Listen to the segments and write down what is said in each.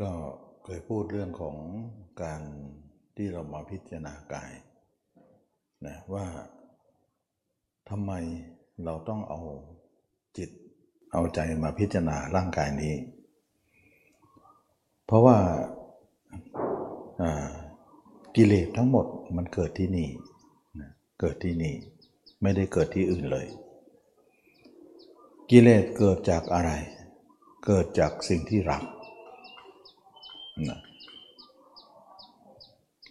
ก็เคยพูดเรื่องของการที่เรามาพิจารณากายนะว่าทำไมเราต้องเอาจิตเอาใจมาพิจารณาร่างกายนี้ เพราะว่ากิเลสทั้งหมดมันเกิดที่นี่เกิดที่นี่ไม่ได้เกิดที่อื่นเลย กิเลสเกิดจากอะไร เกิดจากสิ่งที่รัก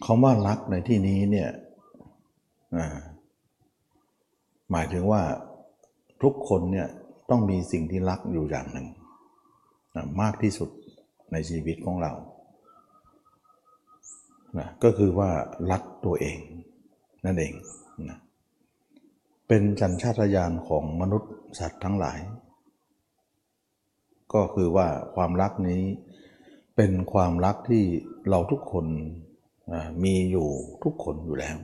คำว่ารักในที่นี้เนี่ยหมายถึงว่าทุกคนเนี่ยต้องมีสิ่งที่รักอยู่อย่างหนึ่ง มากที่สุดในชีวิตของเรานะก็คือว่ารักตัวเองนั่นเองนะเป็นจันชาตญาณของมนุษย์สัตว์ทั้งหลาย ก็คือว่าความรักนี้ เป็นความรักที่เราทุกคนมีอยู่ทุกคนอยู่แล้ว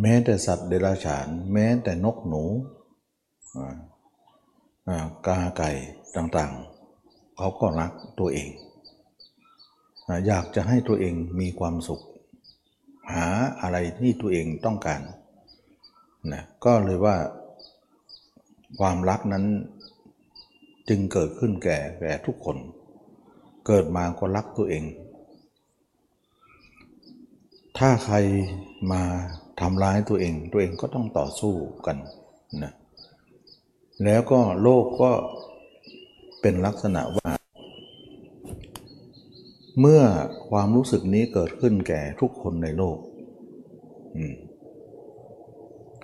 แม้แต่สัตว์เดรัจฉาน แม้แต่นกหนูกาไก่ต่างๆ เขาก็รักตัวเอง อยากจะให้ตัวเองมีความสุข หาอะไรที่ตัวเองต้องการนะก็เลยว่าความรักนั้น จึงเกิดขึ้นแก่แก่ทุกคน เกิดมาก็รักตัวเอง ถ้าใครมาทำร้ายตัวเอง ตัวเองก็ต้องต่อสู้กันนะแล้วก็โลกก็เป็นลักษณะว่า เมื่อความรู้สึกนี้เกิดขึ้นแก่ทุกคนในโลก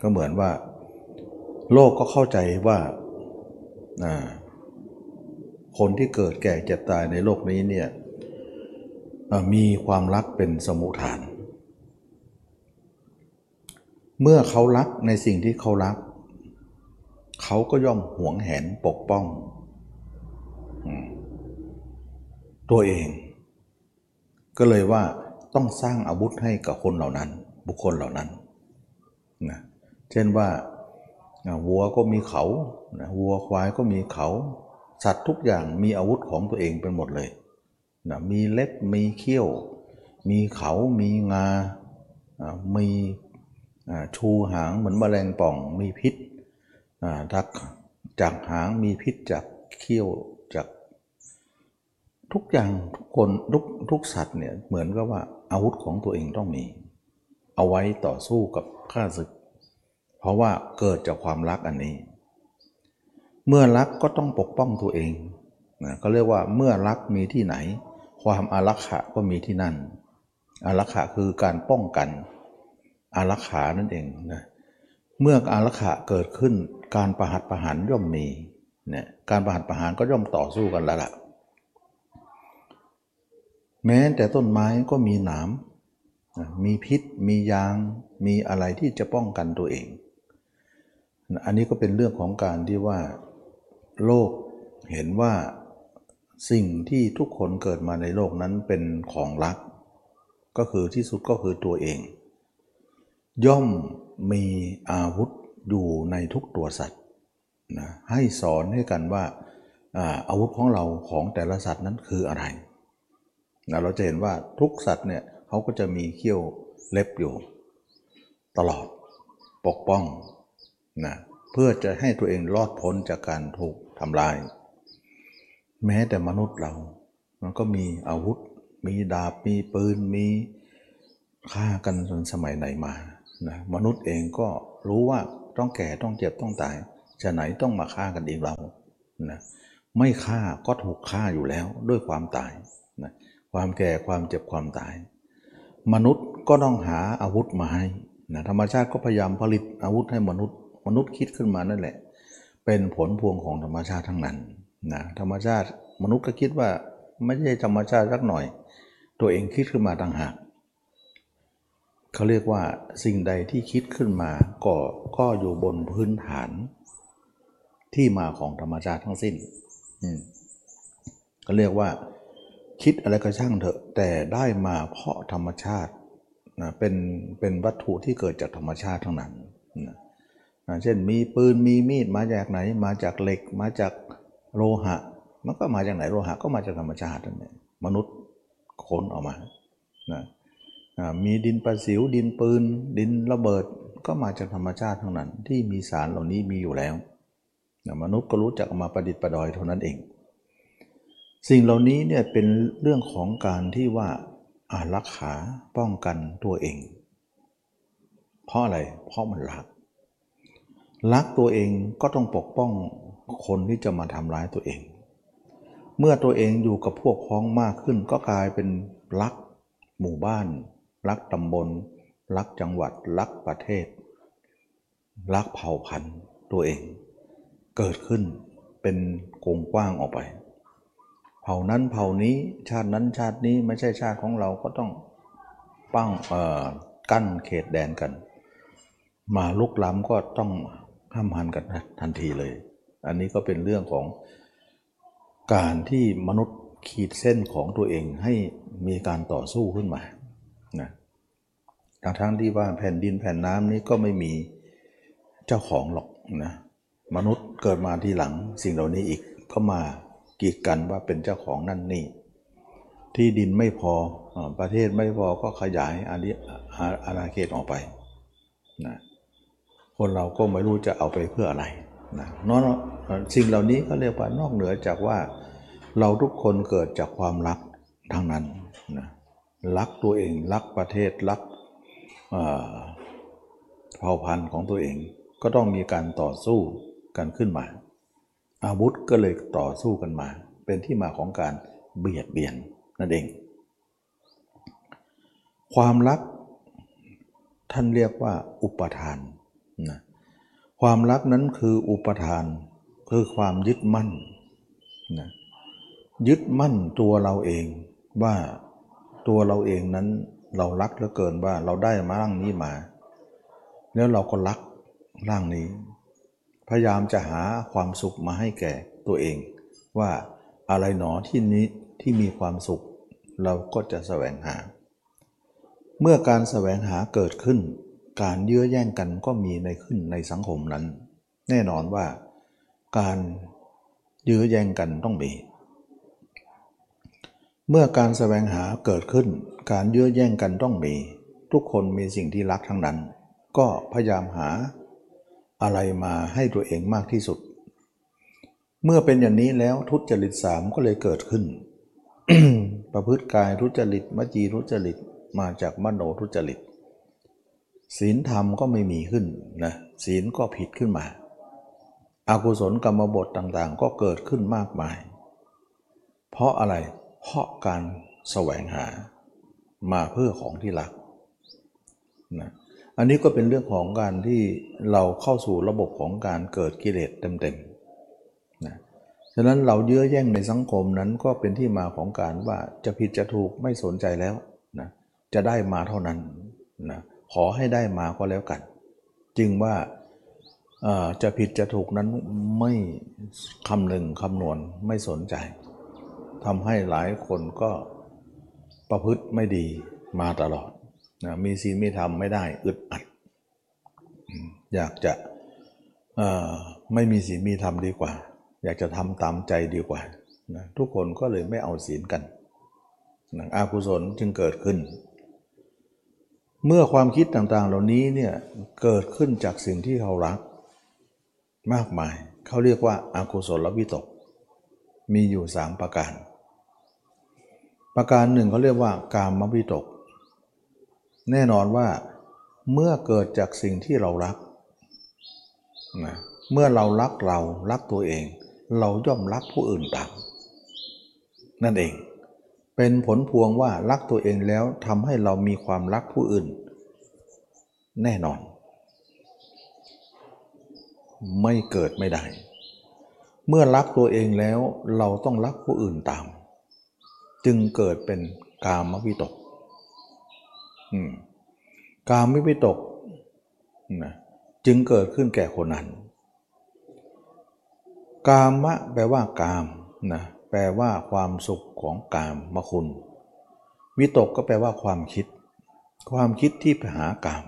ก็เหมือนว่า โลกก็เข้าใจว่า คนที่เกิดแก่เจ็บตายในโลกนี้เนี่ยมีความรักเป็นสมุฐาน เมื่อเขารักในสิ่งที่เขารัก เขาก็ย่อมหวงแหนปกป้อง ตัวเอง ก็เลยว่าต้องสร้างอาวุธให้กับคนเหล่านั้น บุคคลเหล่านั้นนะเช่นว่าวัวก็มีเขาวัวควายก็มีเขา สัตว์ทุกอย่างมีอาวุธของตัวเองเป็นหมดเลยนะมีเล็บมีเขี้ยว มีเขามีงา มีชูหางเหมือนแมลงป่อง มีพิษทักจากหางมีพิษจากเขี้ยวจากทุกอย่างทุกคนทุกทุกสัตว์เนี่ยเหมือนกับว่าอาวุธของตัวเองต้องมี เอาไว้ต่อสู้กับข้าศึก เพราะว่าเกิดจากความรักอันนี้ เมื่อรักก็ต้องปกป้องตัวเองนะก็เรียกว่าเมื่อรักมีที่ไหน ความอารักขะก็มีที่นั่น อารักขะคือการป้องกัน อารักขานั่นเองนะเมื่ออารักขะเกิดขึ้นการประหัตประหารย่อมมีเนี่ยการประหัตประหารก็ย่อมต่อสู้กันแล้วล่ะ แม้แต่ต้นไม้ก็มีหนามมีพิษ มียาง มีอะไรที่จะป้องกันตัวเอง อันนี้ก็เป็นเรื่องของการที่ว่า โลกเห็นว่าสิ่งที่ทุกคนเกิดมาในโลกนั้นเป็นของรัก ก็คือที่สุดก็คือตัวเอง ย่อมมีอาวุธอยู่ในทุกตัวสัตว์นะให้สอนให้กันว่าอาวุธของเราของแต่ละสัตว์นั้นคืออะไรนะเราจะเห็นว่าทุกสัตว์เนี่ยเขาก็จะมีเขี้ยวเล็บอยู่ ตลอดปกป้องนะเพื่อจะให้ตัวเองรอดพ้นจากการถูก ทำลาย แม้แต่มนุษย์เรา มันก็มีอาวุธ มีดาบ มีปืน มีฆ่ากันจนสมัยไหนมานะมนุษย์เองก็รู้ว่าต้องแก่ต้องเจ็บต้องตาย จะไหนต้องมาฆ่ากันอีกเรานะไม่ฆ่าก็ถูกฆ่าอยู่แล้วด้วยความตายนะความแก่ความเจ็บความตาย มนุษย์ก็ต้องหาอาวุธมาให้นะธรรมชาติก็พยายามผลิตอาวุธให้มนุษย์ มนุษย์คิดขึ้นมานั่นแหละ เป็นผลพวงของธรรมชาติทั้งนั้นนะธรรมชาติมนุษย์ก็คิดว่าไม่ใช่ธรรมชาติสักหน่อย ตัวเองคิดขึ้นมาต่างหากเขาเรียกว่าสิ่งใดที่คิดขึ้นมาก็ก็อยู่บนพื้นฐาน ที่มาของธรรมชาติทั้งสิ้นก็เรียกว่า คิดอะไรก็ช่างเถอะ แต่ได้มาเพราะธรรมชาตินะเป็นเป็นวัตถุที่เกิดจากธรรมชาติทั้งนั้น เช่นมีปืนมีมีดมาจากไหน มาจากเหล็ก มาจากโลหะ มันก็มาจากไหนโลหะก็มาจากธรรมชาตินั่นเองมนุษย์ค้นออกมานะมีดินประสิวดินปืน ดินระเบิดก็มาจากธรรมชาติทั้งนั้น ที่มีสารเหล่านี้มีอยู่แล้วมนุษย์ก็รู้จักมาประดิษฐ์ประดอยเท่านั้นเอง สิ่งเหล่านี้เนี่ยเป็นเรื่องของการที่ว่าอารักขาป้องกันตัวเอง เพราะอะไร เพราะมันรัก รักตัวเองก็ต้องปกป้องคนที่จะมาทำร้ายตัวเอง เมื่อตัวเองอยู่กับพวกพ้องมากขึ้นก็กลายเป็นรักหมู่บ้าน รักตำบล รักจังหวัด รักประเทศ รักเผ่าพันธุ์ตัวเอง เกิดขึ้นเป็นกงกว้างออกไป เผ่านั้นเผ่านี้ชาตินั้นชาตินี้ไม่ใช่ชาติของเราก็ต้องปั้งเอ่อกั้นเขตแดนกัน มาลุกล้ำก็ต้อง ห้ามหันกันทันทีเลย อันนี้ก็เป็นเรื่องของการที่มนุษย์ขีดเส้นของตัวเองให้มีการต่อสู้ขึ้นมานะทั้งทั้งที่ว่าแผ่นดินแผ่นน้ำนี้ก็ไม่มีเจ้าของหรอกนะ มนุษย์เกิดมาทีหลังสิ่งเหล่านี้อีกก็มากีดกันว่าเป็นเจ้าของนั่นนี่ ที่ดินไม่พอประเทศไม่พอก็ขยายอาณาอาณาเขตออกไปนะ คนเราก็ไม่รู้จะเอาไปเพื่ออะไรนะนอกสิ่งเหล่านี้ก็เรียกว่านอกเหนือจากว่าเราทุกคนเกิดจากความรักทั้งนั้นนะรักตัวเองรักประเทศรักเผ่าพันธุ์ของตัวเองก็ต้องมีการต่อสู้กันขึ้นมา อาวุธก็เลยต่อสู้กันมา เป็นที่มาของการเบียดเบียนนั่นเอง ความรักท่านเรียกว่าอุปทานน ความรักนั้นคืออุปทาน คือความยึดมั่นนะยึดมั่นตัวเราเองว่าตัวเราเองนั้นเรารักเหลือเกินว่าเราได้มาร่างนี้มา แล้วเราก็รักร่างนี้ พยายามจะหาความสุขมาให้แก่ตัวเอง ว่าอะไรหนอที่นี้ที่มีความสุข เราก็จะแสวงหา เมื่อการแสวงหาเกิดขึ้น การเยื้อแย่งกันก็มีในขึ้นในสังคมนั้น แน่นอนว่าการยื้อแย่งกันต้องมี เมื่อการแสวงหาเกิดขึ้น การเยื้อแย่งกันต้องมี ทุกคนมีสิ่งที่รักทั้งนั้น ก็พยายามหาอะไรมาให้ตัวเองมากที่สุด เมื่อเป็นอย่างนี้แล้วทุจริตสามก็เลยเกิดขึ้น ประพฤติกายทุจริตมจีทุจริตมาจากมโนทุจริต ศีลธรรมก็ไม่มีขึ้นนะศีลก็ผิดขึ้นมาอากุศลกรรมบทต่างๆ ก็เกิดขึ้นมากมาย เพราะอะไร เพราะการแสวงหามาเพื่อของที่รักนะอันนี้ก็เป็นเรื่องของการที่เราเข้าสู่ระบบของการเกิดกิเลสเต็มๆนะฉะนั้นเราเยื้อแย่งในสังคมนั้นก็เป็นที่มาของการว่าจะผิดจะถูกไม่สนใจแล้วนะจะได้มาเท่านั้นนะ ขอให้ได้มาก็แล้วกัน จึงว่าจะผิดจะถูกนั้นไม่คำหนึ่งคำนวณไม่สนใจทำให้หลายคนก็ประพฤติไม่ดีมาตลอดนะมีศีลมีธรรมไม่ได้อึดอัด อยากจะไม่มีศีลมีธรรมดีกว่า อยากจะทำตามใจดีกว่านะทุกคนก็เลยไม่เอาศีลกันนะอากุศลจึงเกิดขึ้น เมื่อความคิดต่างๆ เหล่านี้เนี่ยเกิดขึ้นจากสิ่งที่เรารัก มากมายเขาเรียกว่าอากุศลวิตก มีอยู่สามประการ ประการหนึ่งเขาเรียกว่ากามวิตก แน่นอนว่าเมื่อเกิดจากสิ่งที่เรารักนะเมื่อเรารักเรารักตัวเอง เราย่อมรักผู้อื่นตามนั่นเอง เป็นผลพวงว่ารักตัวเองแล้วทำให้เรามีความรักผู้อื่น แน่นอน ไม่เกิดไม่ได้ เมื่อรักตัวเองแล้วเราต้องรักผู้อื่นตาม จึงเกิดเป็นกามวิตกอืมกามวิตกนะจึงเกิดขึ้นแก่คนนั้น กามะแปลว่ากามนะ แปลว่าความสุขของกามมคุณ วิตกก็แปลว่าความคิด ความคิดที่ไปหากาม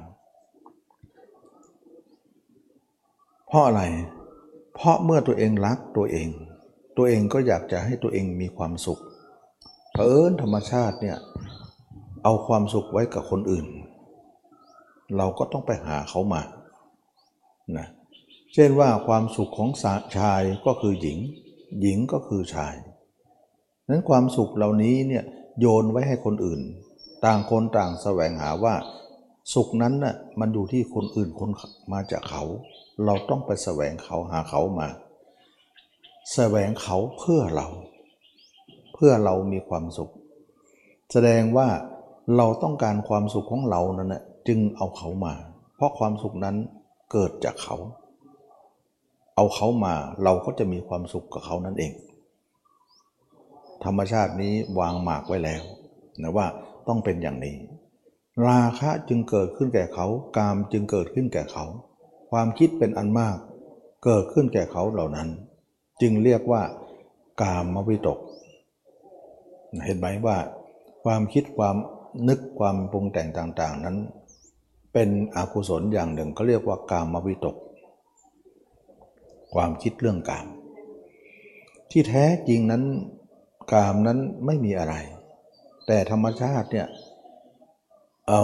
เพราะอะไร เพราะเมื่อตัวเองรักตัวเอง ตัวเองก็อยากจะให้ตัวเองมีความสุขเผอิญธรรมชาติเนี่ยเอาความสุขไว้กับคนอื่น เราก็ต้องไปหาเขามานะเช่นว่าความสุขของชายก็คือหญิง หญิงก็คือชาย นั้นความสุขเหล่านี้เนี่ยโยนไว้ให้คนอื่น ต่างคนต่างแสวงหาว่า สุขนั้นน่ะมันอยู่ที่คนอื่นคนมาจากเขา เราต้องไปแสวงเขาหาเขามา แสวงเขาเพื่อเรา เพื่อเรามีความสุข แสดงว่าเราต้องการความสุขของเรานั่นแหละจึงเอาเขามา เพราะความสุขนั้นเกิดจากเขา เอาเขามาเราก็จะมีความสุขกับเขานั่นเอง ธรรมชาตินี้วางหมากไว้แล้วนะว่าต้องเป็นอย่างนี้ ราคะจึงเกิดขึ้นแก่เขา กามจึงเกิดขึ้นแก่เขา ความคิดเป็นอันมาก เกิดขึ้นแก่เขาเหล่านั้น จึงเรียกว่า กามมวิตก เห็นไหมว่า ความคิดความนึกความปรุงแต่งต่าง ๆ นั้น เป็นอกุศลอย่างหนึ่งเขาเรียกว่ากามวิตก ความคิดเรื่องกาม ที่แท้จริงนั้น กามนั้นไม่มีอะไร แต่ธรรมชาติเนี่ย เอา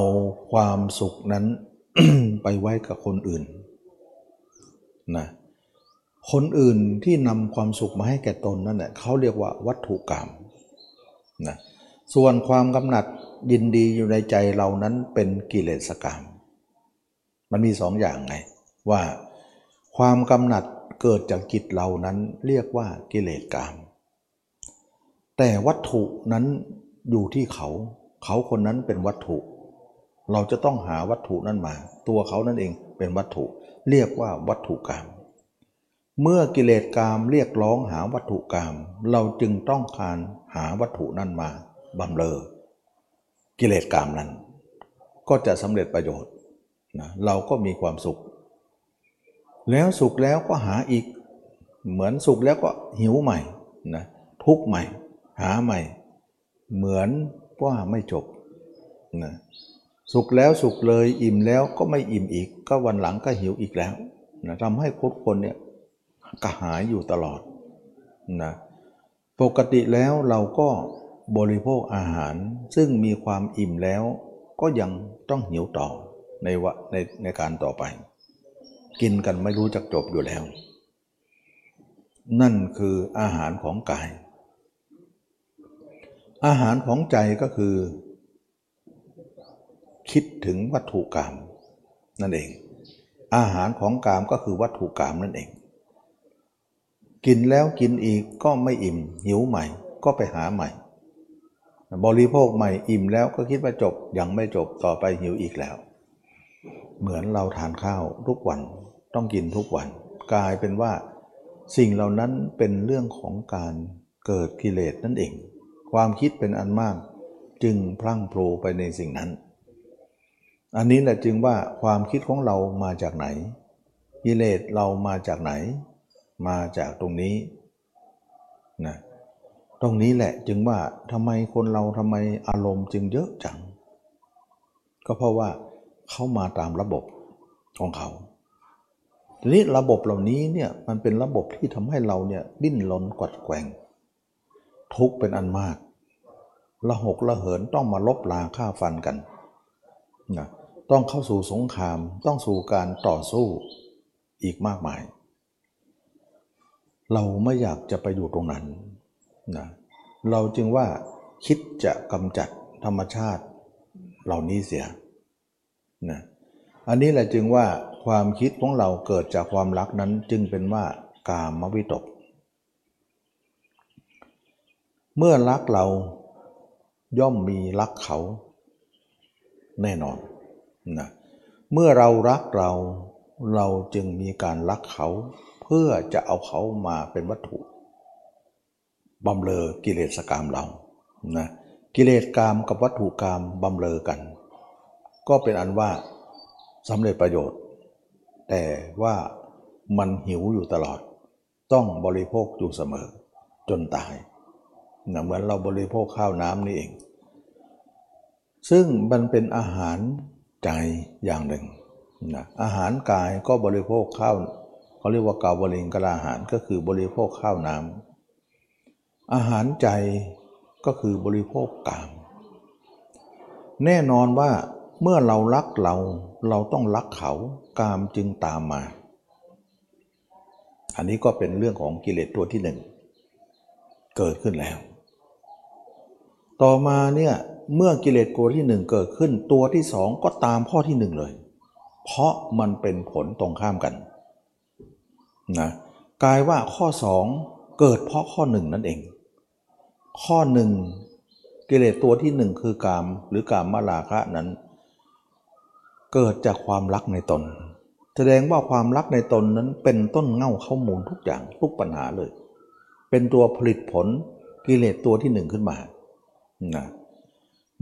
ความสุขนั้นไปไว้กับคนอื่นนะคนอื่นที่นำความสุขมาให้แก่ตนนั่นแหละเขาเรียกว่าวัตถุกรรมนะส่วนความกำหนัดยินดีอยู่ในใจเรานั้นเป็นกิเลสกรรม มันมีสองอย่างไง ว่าความกำหนัดเกิดจากจิตเรานั้นเรียกว่ากิเลสกรรม แต่วัตถุนั้นอยู่ที่เขา เขาคนนั้นเป็นวัตถุ เราจะต้องหาวัตถุนั้นมา ตัวเขานั่นเองเป็นวัตถุ เรียกว่าวัตถุกรรมเมื่อกิเลสกรรมเรียกร้องหาวัตถุกรรมเราจึงต้องการหาวัตถุนั้นมาบำเรอกิเลสกรรมนั้น ก็จะสำเร็จประโยชน์นะเราก็มีความสุข แล้วสุขแล้วก็หาอีก เหมือนสุขแล้วก็หิวใหม่นะทุกใหม่ หาใหม่ เหมือนว่าไม่จบนะสุขแล้วสุขเลยอิ่มแล้วก็ไม่อิ่มอีก ก็วันหลังก็หิวอีกแล้วนะทำให้คนคนเนี่ยกระหายอยู่ตลอดนะปกติแล้วเราก็บริโภคอาหาร ซึ่งมีความอิ่มแล้วก็ยังต้องหิวต่อในวะในในการต่อไป กินกันไม่รู้จักจบอยู่แล้ว นั่นคืออาหารของกาย อาหารของใจก็คือ คิดถึงวัตถุกรรมนั่นเอง อาหารของกามก็คือวัตถุกรรมนั่นเอง กินแล้วกินอีกก็ไม่อิ่ม หิวใหม่ ก็ไปหาใหม่ บริโภคใหม่อิ่มแล้วก็คิดว่าจบยังไม่จบต่อไปหิวอีกแล้ว เหมือนเราทานข้าวทุกวันต้องกินทุกวัน กลายเป็นว่า สิ่งเหล่านั้นเป็นเรื่องของการเกิดกิเลสนั่นเอง ความคิดเป็นอันมาก จึงพลั่งโผลไปในสิ่งนั้น อันนี้แหละจึงว่าความคิดของเรามาจากไหนกิเลสเรามาจากไหน มาจากตรงนี้นะตรงนี้แหละจึงว่าทำไมคนเราทำไมอารมณ์จึงเยอะจัง ก็เพราะว่าเขามาตามระบบของเขาทีนี้ระบบเหล่านี้เนี่ยมันเป็นระบบที่ทำให้เราเนี่ยดิ้นรนกัดแกง ทุกเป็นอันมากละหกละเหินต้องมาลบลาฆ่าฟันกันนะต้องเข้าสู่สงครามต้องสู่การต่อสู้อีกมากมาย เราไม่อยากจะไปอยู่ตรงนั้นนะเราจึงว่าคิดจะกำจัดธรรมชาติเหล่านี้เสียนะอันนี้แหละจึงว่าความคิดของเราเกิดจากความรักนั้นจึงเป็นว่ากามวิตก เมื่อรักเราย่อมมีรักเขาแน่นอนนะเมื่อเรารักเราเราจึงมีการรักเขาเพื่อจะเอาเขามาเป็นวัตถุบำเลอกิเลสกรรมเรานะกิเลสกรรมกับวัตถุกรรมบำเลอกัน ก็เป็นอันว่าสำเร็จประโยชน์ แต่ว่ามันหิวอยู่ตลอด ต้องบริโภคอยู่เสมอจนตาย เหมือนเราบริโภคข้าวน้ำนี่เอง ซึ่งมันเป็นอาหารใจอย่างหนึ่งนะอาหารกายก็บริโภคข้าวเขาเรียกว่ากาวบริงกลาอาหารก็คือบริโภคข้าวน้ำอาหารใจก็คือบริโภคกาม แน่นอนว่าเมื่อเรารักเราเราต้องรักเขากามจึงตามมา อันนี้ก็เป็นเรื่องของกิเลสตัวที่หนึ่ง เกิดขึ้นแล้ว ต่อมาเนี่ยเมื่อกิเลสตัวที่หนึ่งเกิดขึ้น ตัวที่สองก็ตามข้อที่หนึ่งเลย เพราะมันเป็นผลตรงข้ามกันนะกลายว่าข้อสองเกิดเพราะข้อหนึ่งนั่นเอง ข้อหนึ่งกิเลสตัวที่หนึ่งคือกาม หรือกามมาลาคะนั้น เกิดจากความรักในตน แสดงว่าความรักในตนนั้นเป็นต้นเง่าข้อมูลทุกอย่างทุกปัญหาเลย เป็นตัวผลิตผลกิเลสตัวที่หนึ่งขึ้นมา นะ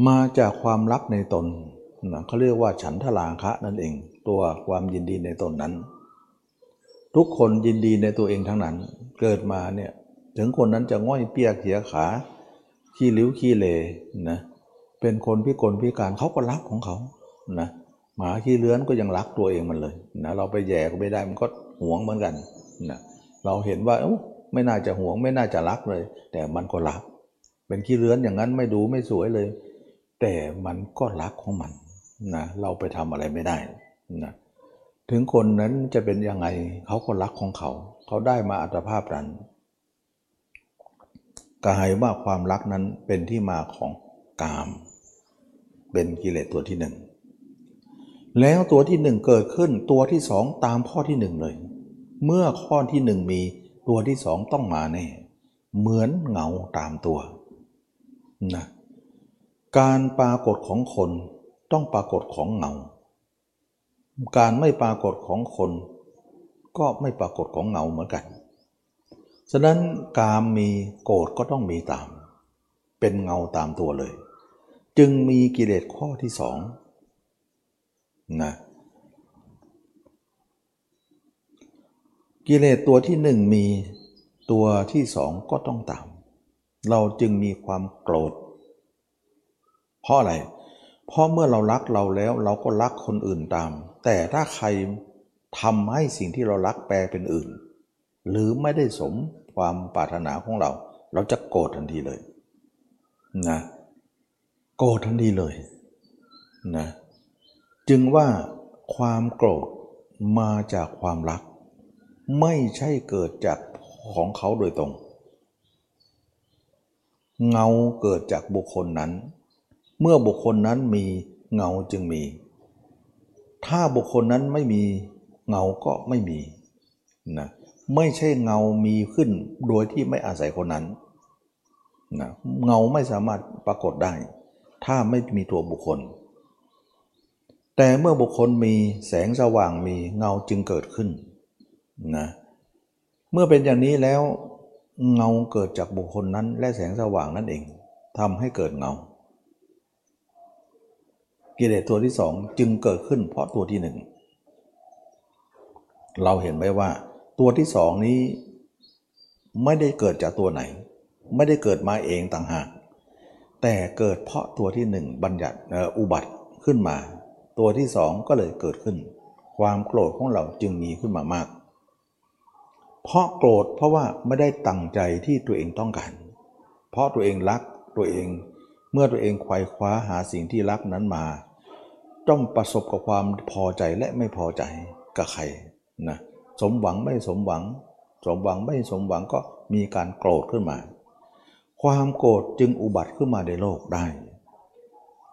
มาจากความรักในตนนะเขาเรียกว่าฉันทลาคะนั่นเอง ตัวความยินดีในตนนั้น ทุกคนยินดีในตัวเองทั้งนั้น เกิดมาเนี่ยถึงคนนั้นจะง่อยเปียกเขียขาขี้ริ้วขี้เลนะเป็นคนพิกลพิการเขาก็รักของเขานะหมาขี้เลื้อนก็ยังรักตัวเองมันเลยนะเราไปแย่ก็ไม่ได้มันก็หวงเหมือนกันนะเราเห็นว่าไม่น่าจะหวงไม่น่าจะรักเลย แต่มันก็รัก เป็นขี้เลื้อนอย่างนั้นไม่ดูไม่สวยเลย แต่มันก็รักของมันนะเราไปทำอะไรไม่ได้นะถึงคนนั้นจะเป็นยังไงเขาก็รักของเขา เขาได้มาอัตภาพนั้นกายว่าความรักนั้นเป็นที่มาของกาม เป็นกิเลสตัวที่หนึ่งแล้วตัวที่หนึ่งเกิดขึ้นตัวที่สองตามข้อที่หนึ่งเลย เมื่อข้อที่หนึ่งมีตัวที่สองต้องมาแน่ เหมือนเงาตามตัว นะการปรากฏของคนต้องปรากฏของเงา การไม่ปรากฏของคน ก็ไม่ปรากฏของเงาเหมือนกัน ฉะนั้นกามมีโกรธก็ต้องมีตาม เป็นเงาตามตัวเลย จึงมีกิเลสข้อที่สองนะกิเลสตัวที่หนึ่งมีตัวที่สองก็ต้องตาม เราจึงมีความโกรธ เพราะอะไร เพราะเมื่อเรารักเราแล้วเราก็รักคนอื่นตาม แต่ถ้าใครทำให้สิ่งที่เรารักแปลเป็นอื่น หรือไม่ได้สมความปรารถนาของเรา เราจะโกรธทันทีเลยนะโกรธทันทีเลยนะจึงว่าความโกรธมาจากความรัก ไม่ใช่เกิดจากของเขาโดยตรง เงาเกิดจากบุคคลนั้น เมื่อบุคคลนั้นมีเงาจึงมี ถ้าบุคคลนั้นไม่มีเงาก็ไม่มีนะไม่ใช่เงามีขึ้นโดยที่ไม่อาศัยคนนั้นนะเงาไม่สามารถปรากฏได้ ถ้าไม่มีตัวบุคคล แต่เมื่อบุคคลมีแสงสว่างมีเงาจึงเกิดขึ้นนะเมื่อเป็นอย่างนี้แล้ว เงาเกิดจากบุคคลนั้น และแสงสว่างนั่นเองทำให้เกิดเงา กิเลสตัวที่สองจึงเกิดขึ้นเพราะตัวที่หนึ่งเราเห็นไหมว่า ตัวที่สองนี้ไม่ได้เกิดจากตัวไหน ไม่ได้เกิดมาเองต่างหาก แต่เกิดเพราะตัวที่หนึ่งบัญญัติอุบัติขึ้นมา ตัวที่สองก็เลยเกิดขึ้น ความโกรธของเราจึงมีขึ้นมามาก เพราะโกรธเพราะว่าไม่ได้ตั้งใจที่ตัวเองต้องการ เพราะตัวเองรักตัวเอง เมื่อตัวเองควายคว้าหาสิ่งที่รักนั้นมาต้องประสบกับความพอใจและไม่พอใจกับใครนะสมหวังไม่สมหวัง สมหวังไม่สมหวังก็มีการโกรธขึ้นมา ความโกรธจึงอุบัติขึ้นมาในโลกได้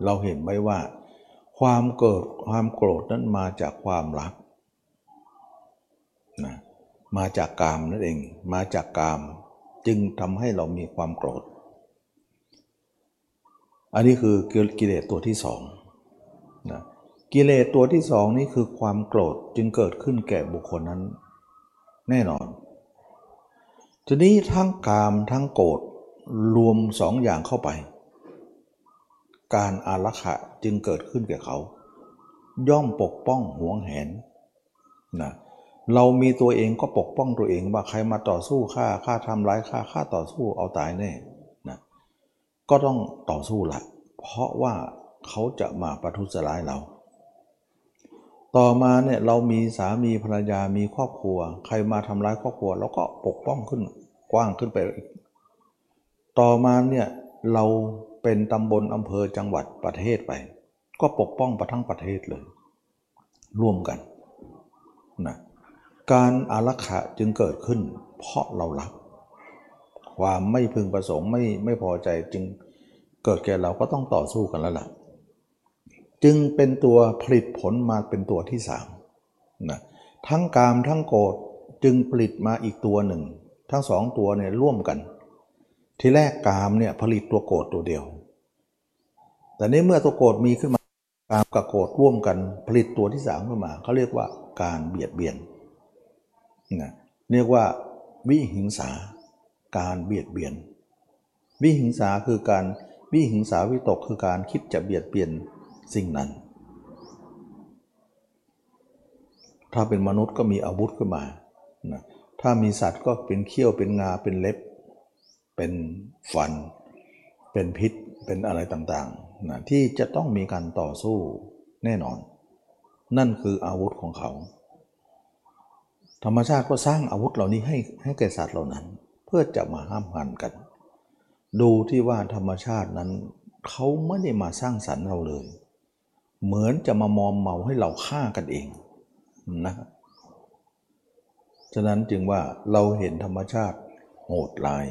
เราเห็นไหมว่า ความเกิดความโกรธนั้นมาจากความรักนะ มาจากกามนั่นเอง มาจากกามจึงทำให้เรามีความโกรธ อันนี้คือกิเลสตัวที่สองนะกิเลสตัวที่สองนี้คือความโกรธจึงเกิดขึ้นแก่บุคคลนั้น แน่นอน ทีนี้ทั้งกามทั้งโกรธรวมสองอย่างเข้าไป การอารักขะจึงเกิดขึ้นแก่เขา ย่อมปกป้องหวงแหนนะเเรามีตัวเองก็ปกป้องตัวเองว่าใครมาต่อสู้ฆ่าฆ่าทำร้ายฆ่าฆ่าต่อสู้เอาตายแน่นะก็ต้องต่อสู้ละเพราะว่าเขาจะมาประทุษร้ายเรา ต่อมาเนี่ยเรามีสามีภรรยามีครอบครัว ใครมาทำร้ายครอบครัวเราก็ปกป้องขึ้นกว้างขึ้นไปต่อมาเนี่ยเราเป็นตำบลอำเภอจังหวัดประเทศไป ก็ปกป้องประทั้งประเทศเลย ร่วมกันนะ การอารักขาจึงเกิดขึ้น เพราะเรารักความไม่พึงประสงค์ไม่ไม่พอใจจึงเกิดแก่เราก็ต้องต่อสู้กันแล้วล่ะจึงเป็นตัวผลิตผลมาเป็นตัวที่สามนะทั้งกามทั้งโกรธจึงผลิตมาอีกตัวหนึ่ง ทั้งสองตัวเนี่ยร่วมกัน ทีแรกกามเนี่ยผลิตตัวโกรธตัวเดียว แต่นี้เมื่อตัวโกรธมีขึ้นมากามกับโกรธร่วมกันผลิตตัวที่สามขึ้นมาเขาเรียกว่าการเบียดเบียน นะเรียกว่าวิหิงสาการเบียดเบียน วิหิงสาคือการวิหิงสาวิตกคือการคิดจะเบียดเบียนสิ่งนั้น ถ้าเป็นมนุษย์ก็มีอาวุธขึ้นมานะถ้ามีสัตว์ก็เป็นเขี้ยวเป็นงาเป็นเล็บ เป็นฟัน เป็นพิษเป็นอะไรต่างๆนะที่จะต้องมีการต่อสู้แน่นอน นั่นคืออาวุธของเขา ธรรมชาติก็สร้างอาวุธเหล่านี้ให้ให้แก่สัตว์เหล่านั้น เพื่อจะมาห้ามหันกัน ดูที่ว่าธรรมชาตินั้นเขาไม่ได้มาสร้างสรรค์เราเลย เหมือนจะมามอมเมาให้เราฆ่ากันเองนะครับฉะนั้นจึงว่าเราเห็นธรรมชาติโหดร้าย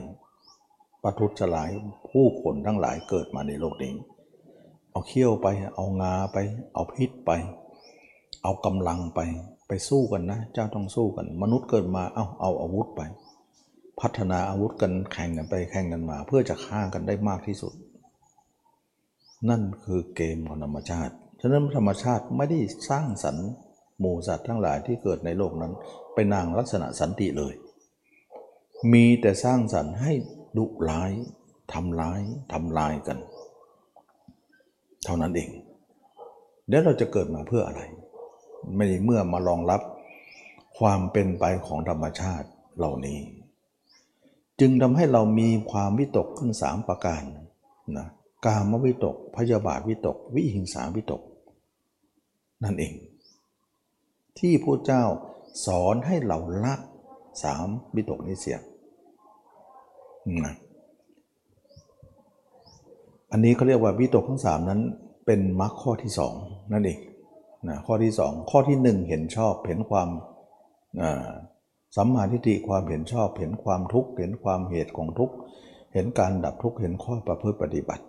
ปทุษลายผู้คนทั้งหลายเกิดมาในโลกนี้ เอาเขี้ยวไป เอางาไป เอาพิษไป เอากำลังไป ไปสู้กันนะ เจ้าต้องสู้กัน มนุษย์เกิดมาเอาเอาอาวุธไป พัฒนาอาวุธกันแข่งกันไปแข่งกันมา เพื่อจะฆ่ากันได้มากที่สุด นั่นคือเกมของธรรมชาติฉะนั้นธรรมชาติไม่ได้สร้างสรรค์หมู่สัตว์ทั้งหลายที่เกิดในโลกนั้นไปนางลักษณะสันติเลย มีแต่สร้างสรรค์ให้ดุร้ายทำร้ายทำลายกัน เท่านั้นเองเดี๋ยวเราจะเกิดมาเพื่ออะไร ไม่เมื่อมารองรับความเป็นไปของธรรมชาติเหล่านี้ จึงทำให้เรามีความวิตกขึ้นสามประการนะกามวิตก พยาบาทวิตก วิหิงสาวิตก นั่นเอง ที่พระเจ้าสอนให้เราละสามวิตกนี้เสียนะอันนี้เขาเรียกว่าวิตกทั้งสามนั้นเป็นมรรคข้อที่สองนั่นเอง นะข้อที่สองข้อที่หนึ่งเห็นชอบเห็นความสัมมาทิฏฐิความเห็นชอบ เห็นความทุกข์เห็นความเหตุของทุกข์เห็นการดับทุกข์เห็นข้อประพฤติปฏิบัติ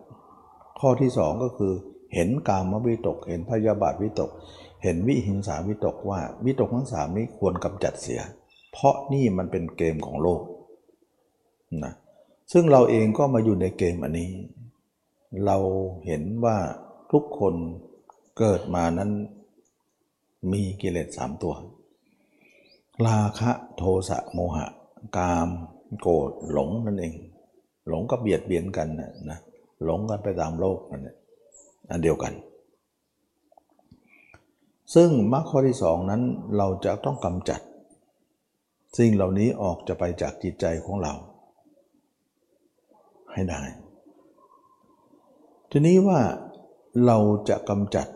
ข้อที่สองก็คือเห็นกามวิตก เห็นพยาบาทวิตก เห็นวิหิงสาวิตกว่าวิตกทั้งสามนี้ควรกำจัดเสีย เพราะนี่มันเป็นเกมของโลกนะซึ่งเราเองก็มาอยู่ในเกมอันนี้ เราเห็นว่าทุกคนเกิดมานั้น มีกิเลสสามตัว ราคะโทสะโมหะ กามโกรธหลงนั่นเอง หลงก็เบียดเบียนกันนะนะหลงกันไปตามโลกนั่นแหละอันเดียวกัน ซึ่งมรรคข้อที่สองนั้นเราจะต้องกำจัด สิ่งเหล่านี้ออกจะไปจากจิตใจของเรา ให้ได้ ทีนี้ว่าเราจะกำจัด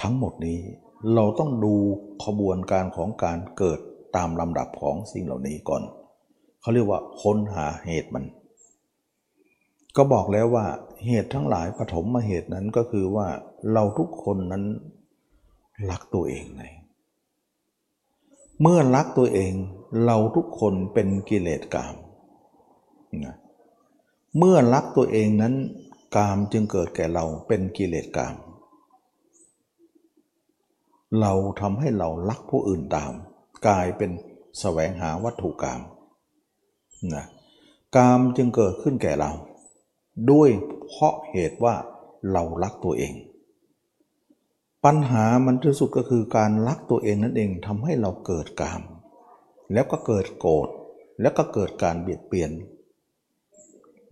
ทั้งหมดนี้เราต้องดูขบวนการของการเกิดตามลำดับของสิ่งเหล่านี้ก่อน เขาเรียกว่าค้นหาเหตุมัน ก็บอกแล้วว่าเหตุทั้งหลายปฐมมาเหตุนั้นก็คือว่าเราทุกคนนั้นรักตัวเองไงเมื่อรักตัวเองเราทุกคนเป็นกิเลสกามนะเมื่อรักตัวเองนั้นกามจึงเกิดแก่เราเป็นกิเลสกาม เราทำให้เรารักผู้อื่นตาม กลายเป็นสแสวงหาวัตถุกามนะกามจึงเกิดขึ้นแก่เรา ด้วยเพราะเหตุว่าเรารักตัวเอง ปัญหามันที่สุดก็คือการรักตัวเองนั่นเองทำให้เราเกิดกาม แล้วก็เกิดโกรธแล้วก็เกิดการเบียดเบียน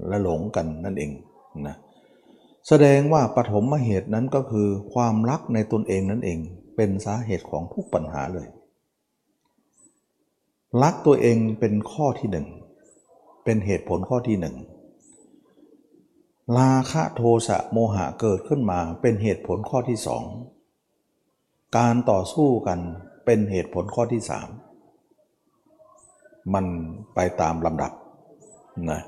และหลงกันนั่นเองนะแสดงว่าปฐมเหตุนั้นก็คือความรักในตนเองนั่นเอง เป็นสาเหตุของทุกปัญหาเลย รักตัวเองเป็นข้อที่หนึ่ง เป็นเหตุผลข้อที่หนึ่งราคะโทสะโมหะเกิดขึ้นมาเป็นเหตุผลข้อที่สองการต่อสู้กันเป็นเหตุผลข้อที่สามมันไปตามลำดับนะ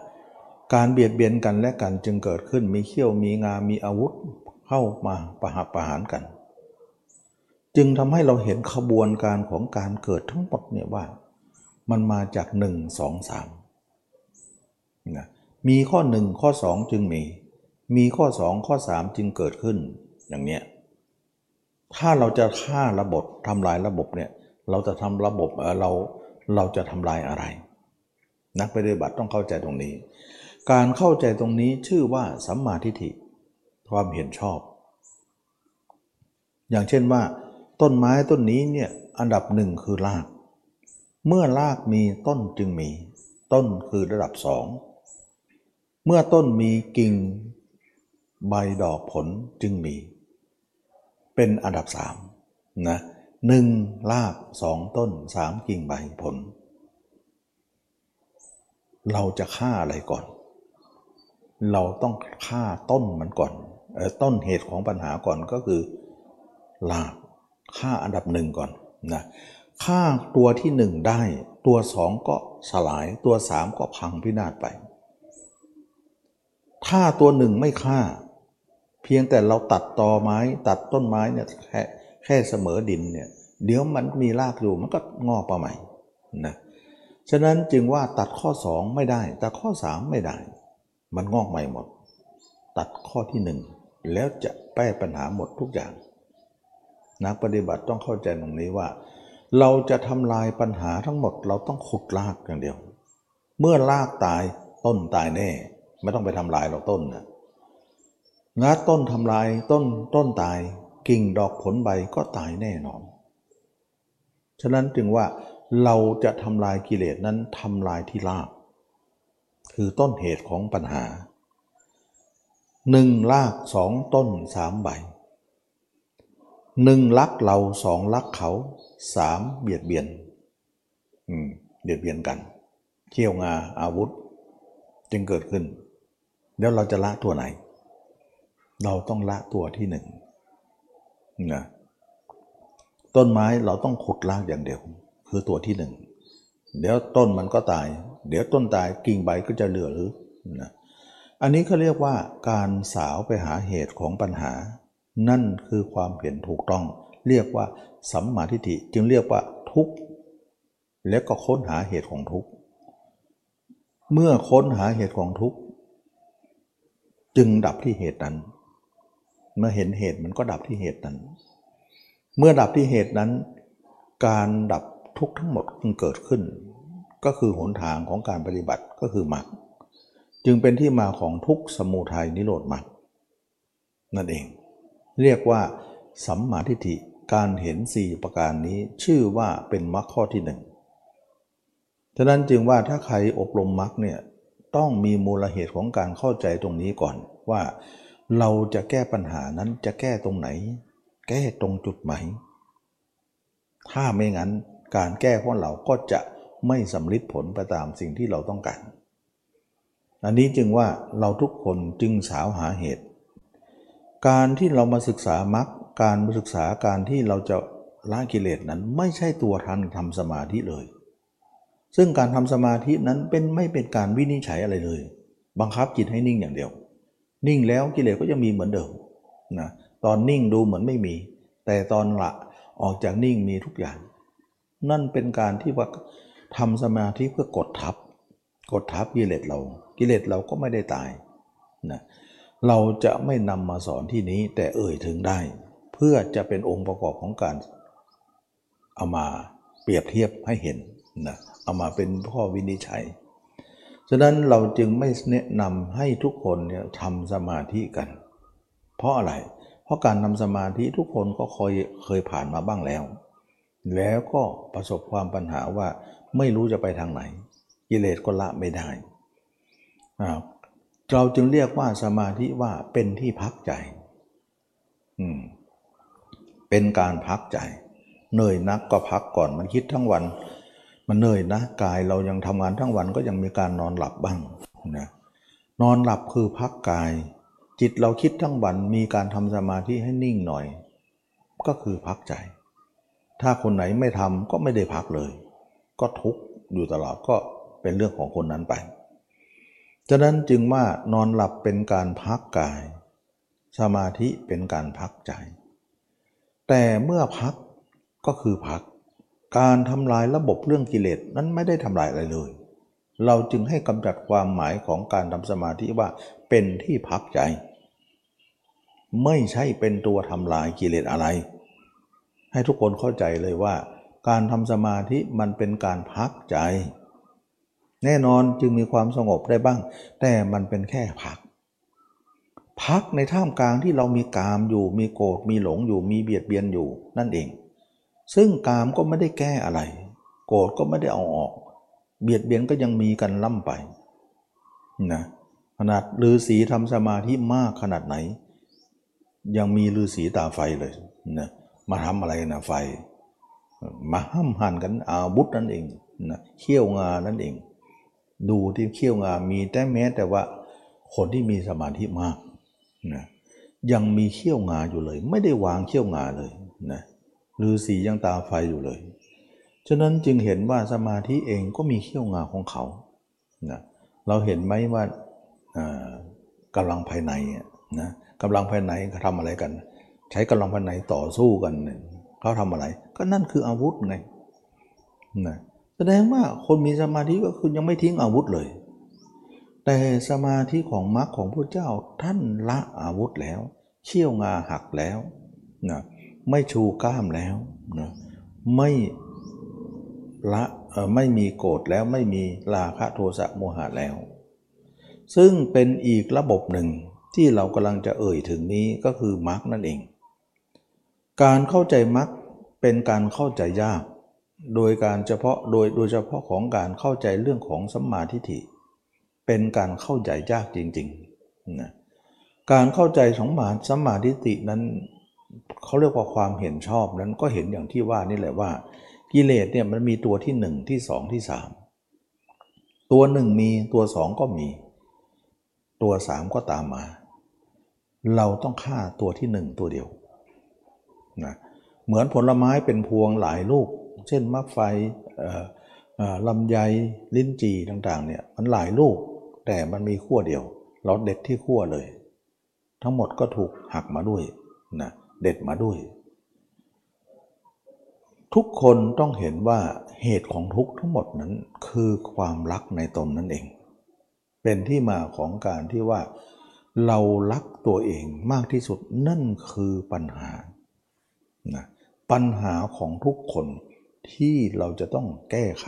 การเบียดเบียนกันและกันจึงเกิดขึ้นมีเขี้ยวมีงา มีอาวุธเข้ามาประหักประหารกัน จึงทำให้เราเห็นขบวนการของการเกิดทั้งหมดเนี่ยว่า มันมาจากหนึ่งสองสามนะมีข้อหนึ่งข้อสองจึงมี มีข้อสองข้อสามจึงเกิดขึ้นอย่างเนี้ยถ้าเราจะฆ่าระบบทำลายระบบเนี่ยเราจะทำระบบเราเราจะทำลายอะไร นักปฏิบัติต้องเข้าใจตรงนี้ การเข้าใจตรงนี้ชื่อว่าสัมมาทิฏฐิความเห็นชอบ อย่างเช่นว่า ต้นไม้ต้นนี้เนี่ยอันดับหนึ่งคือราก เมื่อรากมีต้นจึงมี ต้นคือระดับสอง เมื่อต้นมีกิ่ง ใบดอกผลจึงมี เป็นอันดับสามนะหนึ่งรากสองต้นสามกิ่งใบผล เราจะฆ่าอะไรก่อน เราต้องฆ่าต้นมันก่อนต้นเหตุของปัญหาก่อนก็คือราก ฆ่าอันดับหนึ่งก่อนนะฆ่าตัวที่หนึ่งได้ ตัวสองก็สลายตัวสามก็พังพินาศไป ถ้าตัวหนึ่งไม่ฆ่า เพียงแต่เราตัดตอไม้ตัดต้นไม้เนี่ยแค่แค่เสมอดินเนี่ยเดี๋ยวมันมีรากอยู่มันก็งอกมาใหม่นะฉะนั้นจึงว่าตัดข้อ 2 ไม่ได้ แตัดข้อ 3 ไม่ได้ มันงอกใหม่หมด ตัดข้อที่ 1 แล้วจะแก้ปัญหาหมดทุกอย่าง นักปฏิบัติต้องเข้าใจตรงนี้ว่า เราจะทำลายปัญหาทั้งหมดเราต้องขุดรากอย่างเดียว เมื่อรากตายต้นตายแน่ ไม่ต้องไปทำลายเราต้นนะงัดต้นทำลายต้นต้นตายกิ่งดอกผลใบก็ตายแน่นอน ฉะนั้นจึงว่าเราจะทำลายกิเลสนั้นทำลายที่ราก คือต้นเหตุของปัญหาหนึ่งรากสองต้นสามใบ หนึ่งลักเราสองลักเขาสามเบียดเบียนอืมเบียดเบียนกันเขี่ยวงาอาวุธ จึงเกิดขึ้น แล้วเราจะละตัวไหน เราต้องละตัวที่หนึ่งนะต้นไม้เราต้องขุดรากอย่างเดียว คือตัวที่หนึ่งเดี๋ยวต้นมันก็ตาย เดี๋ยวต้นตายกิ่งใบก็จะเหลือหรือนะอันนี้เขาเรียกว่าการสาวไปหาเหตุของปัญหา นั่นคือความเห็นถูกต้อง เรียกว่าสัมมาทิฏฐิจึงเรียกว่าทุกข์แล้วก็ค้นหาเหตุของทุกข์เมื่อค้นหาเหตุของทุกข์จึงดับที่เหตุนั้น เมื่อเห็นเหตุมันก็ดับที่เหตุนั้น เมื่อดับที่เหตุนั้น การดับทุกทั้งหมดจึงเกิดขึ้น ก็คือหนทางของการปฏิบัติก็คือมรรคจึงเป็นที่มาของทุกสมุทัยนิโรธมรรคนั่นเอง เรียกว่า สัมมาทิฏฐิการเห็นสี่ประการนี้ชื่อว่าเป็นมรรคข้อที่หนึ่งฉะนั้นจึงว่าถ้าใครอบรมมรรคเนี่ยต้องมีมูลเหตุของการเข้าใจตรงนี้ก่อนว่า เราจะแก้ปัญหานั้นจะแก้ตรงไหน แก้ตรงจุดไหนถ้าไม่งั้นการแก้ของเราก็จะไม่สำลิดผลไปตามสิ่งที่เราต้องการ อันนี้จึงว่าเราทุกคนจึงสาวหาเหตุ การที่เรามาศึกษามรรคการมาศึกษาการที่เราจะละกิเลสนั้นไม่ใช่ตัวทันทำสมาธิเลย ซึ่งการทำสมาธินั้นเป็นไม่เป็นการวินิจฉัยอะไรเลย บังคับจิตให้นิ่งอย่างเดียว นิ่งแล้วกิเลสก็ยังมีเหมือนเดิมนะตอนนิ่งดูเหมือนไม่มี แต่ตอนละออกจากนิ่งมีทุกอย่าง นั่นเป็นการที่ว่าทำสมาธิเพื่อกดทับ กดทับกิเลสเรา กิเลสเราก็ไม่ได้ตายนะ เราจะไม่นำมาสอนที่นี้แต่เอ่ยถึงได้ เพื่อจะเป็นองค์ประกอบของการเอามาเปรียบเทียบให้เห็นนะเอามาเป็นข้อวินิจฉัย ฉะนั้นเราจึงไม่แนะนำให้ทุกคนเนี่ยทำสมาธิกัน เพราะอะไร เพราะการทำสมาธิทุกคนก็เคยเคยผ่านมาบ้างแล้ว แล้วก็ประสบความปัญหาว่าไม่รู้จะไปทางไหน กิเลสก็ละไม่ได้ เราจึงเรียกว่าสมาธิว่าเป็นที่พักใจ อืม เป็นการพักใจ เหนื่อยนักก็พักก่อน มันคิดทั้งวัน มันเหนื่อยนะ กายเรายังทำงานทั้งวันก็ยังมีการนอนหลับบ้างนะ นอนหลับคือพักกาย จิตเราคิดทั้งวันมีการทำสมาธิให้นิ่งหน่อย ก็คือพักใจ ถ้าคนไหนไม่ทำก็ไม่ได้พักเลย ก็ทุกข์อยู่ตลอดก็เป็นเรื่องของคนนั้นไป ฉะนั้นจึงว่านอนหลับเป็นการพักกาย สมาธิเป็นการพักใจ แต่เมื่อพักก็คือพัก การทำลายระบบเรื่องกิเลสนั้นไม่ได้ทำลายอะไรเลย เราจึงให้กำจัดความหมายของการทำสมาธิว่าเป็นที่พักใจ ไม่ใช่เป็นตัวทำลายกิเลสอะไร ให้ทุกคนเข้าใจเลยว่า การทำสมาธิมันเป็นการพักใจ แน่นอนจึงมีความสงบได้บ้าง แต่มันเป็นแค่พัก พักในท่ามกลางที่เรามีกามอยู่มีโกรธมีหลงอยู่มีเบียดเบียนอยู่นั่นเอง ซึ่งกามก็ไม่ได้แก้อะไร โกรธก็ไม่ได้เอาออก เบียดเบียนก็ยังมีกันล่ำไปนะขนาดฤาษีทำสมาธิมากขนาดไหน ยังมีฤาษีตาไฟเลยนะมาทำอะไรนะไฟ มาห้ามหันกันอาวุธนั่นเองนะเขี้ยวงานั่นเอง ดูที่เขี้ยวงามีแต่แม้แต่ว่าคนที่มีสมาธิมากนะยังมีเขี้ยวงาอยู่เลย ไม่ได้วางเขี้ยวงาเลยนะฤาษียังตาไฟอยู่เลย ฉะนั้นจึงเห็นว่าสมาธิเองก็มีเขี้ยวงาของเขานะเราเห็นไหมว่ากำลังภายในนะกำลังภายในเขาทำอะไรกัน ใช้กำลังภายในต่อสู้กันเขาทำอะไร ก็นั่นคืออาวุธไงนะ แสดงว่าคนมีสมาธิก็คือยังไม่ทิ้งอาวุธเลย แต่สมาธิของมรรคของพระเจ้าท่านละอาวุธแล้ว เชี่ยวงาหักแล้วนะไม่ชูก้ามแล้วนะไม่ละไม่มีโกรธแล้วไม่มีราคะโทสะโมหะแล้ว ซึ่งเป็นอีกระบบหนึ่งที่เรากำลังจะเอ่ยถึงนี้ก็คือมรรคนั่นเอง การเข้าใจมรรคเป็นการเข้าใจยาก โดยการเฉพาะโดยโดยเฉพาะของการเข้าใจเรื่องของสัมมาทิฏฐิ เป็นการเข้าใจยากจริงๆนะการเข้าใจของมาสัมมาทิฏฐินั้นเขาเรียกว่าความเห็นชอบนั้นก็เห็นอย่างที่ว่านี่แหละว่า กิเลสเนี่ยมันมีตัวที่หนึ่งที่สองที่สามตัวหนึ่งมีตัวสองก็มี ตัวสามก็ตามมา เราต้องฆ่าตัวที่หนึ่งตัวเดียวนะเหมือนผลไม้เป็นพวงหลายลูก เช่นมะไฟลำไยลิ้นจีต่างๆเนี่ยมันหลายลูกแต่มันมีขั้วเดียว เราเด็ดที่ขั้วเลย ทั้งหมดก็ถูกหักมาด้วยนะเด็ดมาด้วย ทุกคนต้องเห็นว่าเหตุของทุกทั้งหมดนั้นคือความรักในตนนั่นเอง เป็นที่มาของการที่ว่า เรารักตัวเองมากที่สุดนั่นคือปัญหานะปัญหาของทุกคน ที่เราจะต้องแก้ไข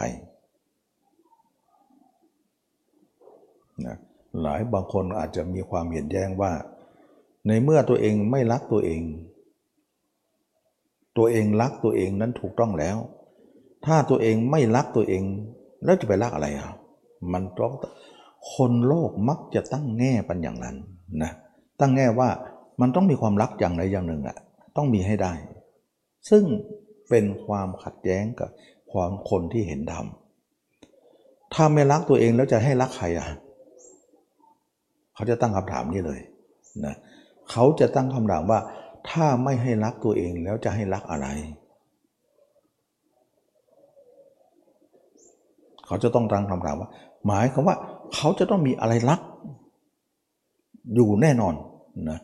นะหลายบางคนอาจจะมีความเห็นแย้งว่า ในเมื่อตัวเองไม่รักตัวเอง ตัวเองรักตัวเองนั้นถูกต้องแล้ว ถ้าตัวเองไม่รักตัวเอง แล้วจะไปรักอะไรอะมันต้องคนโลกมักจะตั้งแง่ปันอย่างนั้นนะตั้งแง่ว่ามันต้องมีความรักอย่างใดอย่างหนึ่งอะต้องมีให้ได้ ซึ่ง เป็นความขัดแย้งกับความคนที่เห็นธรรมถ้าไม่รักตัวเองแล้วจะให้รักใครอะเขาจะตั้งคำถามนี้เลยนะเขาจะตั้งคำถามว่า ถ้าไม่ให้รักตัวเองแล้วจะให้รักอะไร เขาจะต้องตั้งคำถามว่า หมายความว่าเขาจะต้องมีอะไรรัก อยู่แน่นอนนะ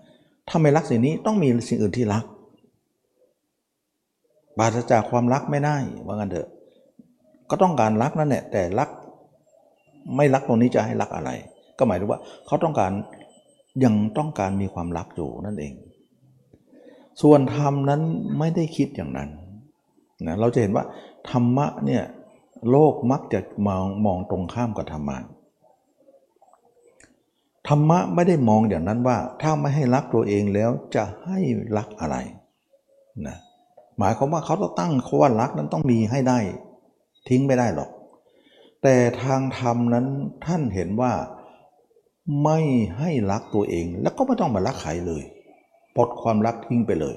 ถ้าไม่รักสิ่งนี้ต้องมีสิ่งอื่นที่รัก ปราศจากความรักไม่ได้ว่างั้นเถอะ ก็ต้องการรักนั่นแหละแต่รักไม่รักตรงนี้จะให้รักอะไร ก็หมายถึงว่าเขาต้องการยังต้องการมีความรักอยู่นั่นเอง ส่วนธรรมนั้นไม่ได้คิดอย่างนั้นนะเราจะเห็นว่าธรรมะเนี่ยโลกมักจะมองมองตรงข้ามกับธรรมะธรรมะไม่ได้มองอย่างนั้นว่า ถ้าไม่ให้รักตัวเองแล้วจะให้รักอะไรนะ หมายความว่าเขาต้องตั้งเขว่ารักนั้นต้องมีให้ได้ ทิ้งไม่ได้หรอก แต่ทางธรรมนั้นท่านเห็นว่าไม่ให้รักตัวเอง แล้วก็ไม่ต้องมารักใครเลยปลดความรักทิ้งไปเลย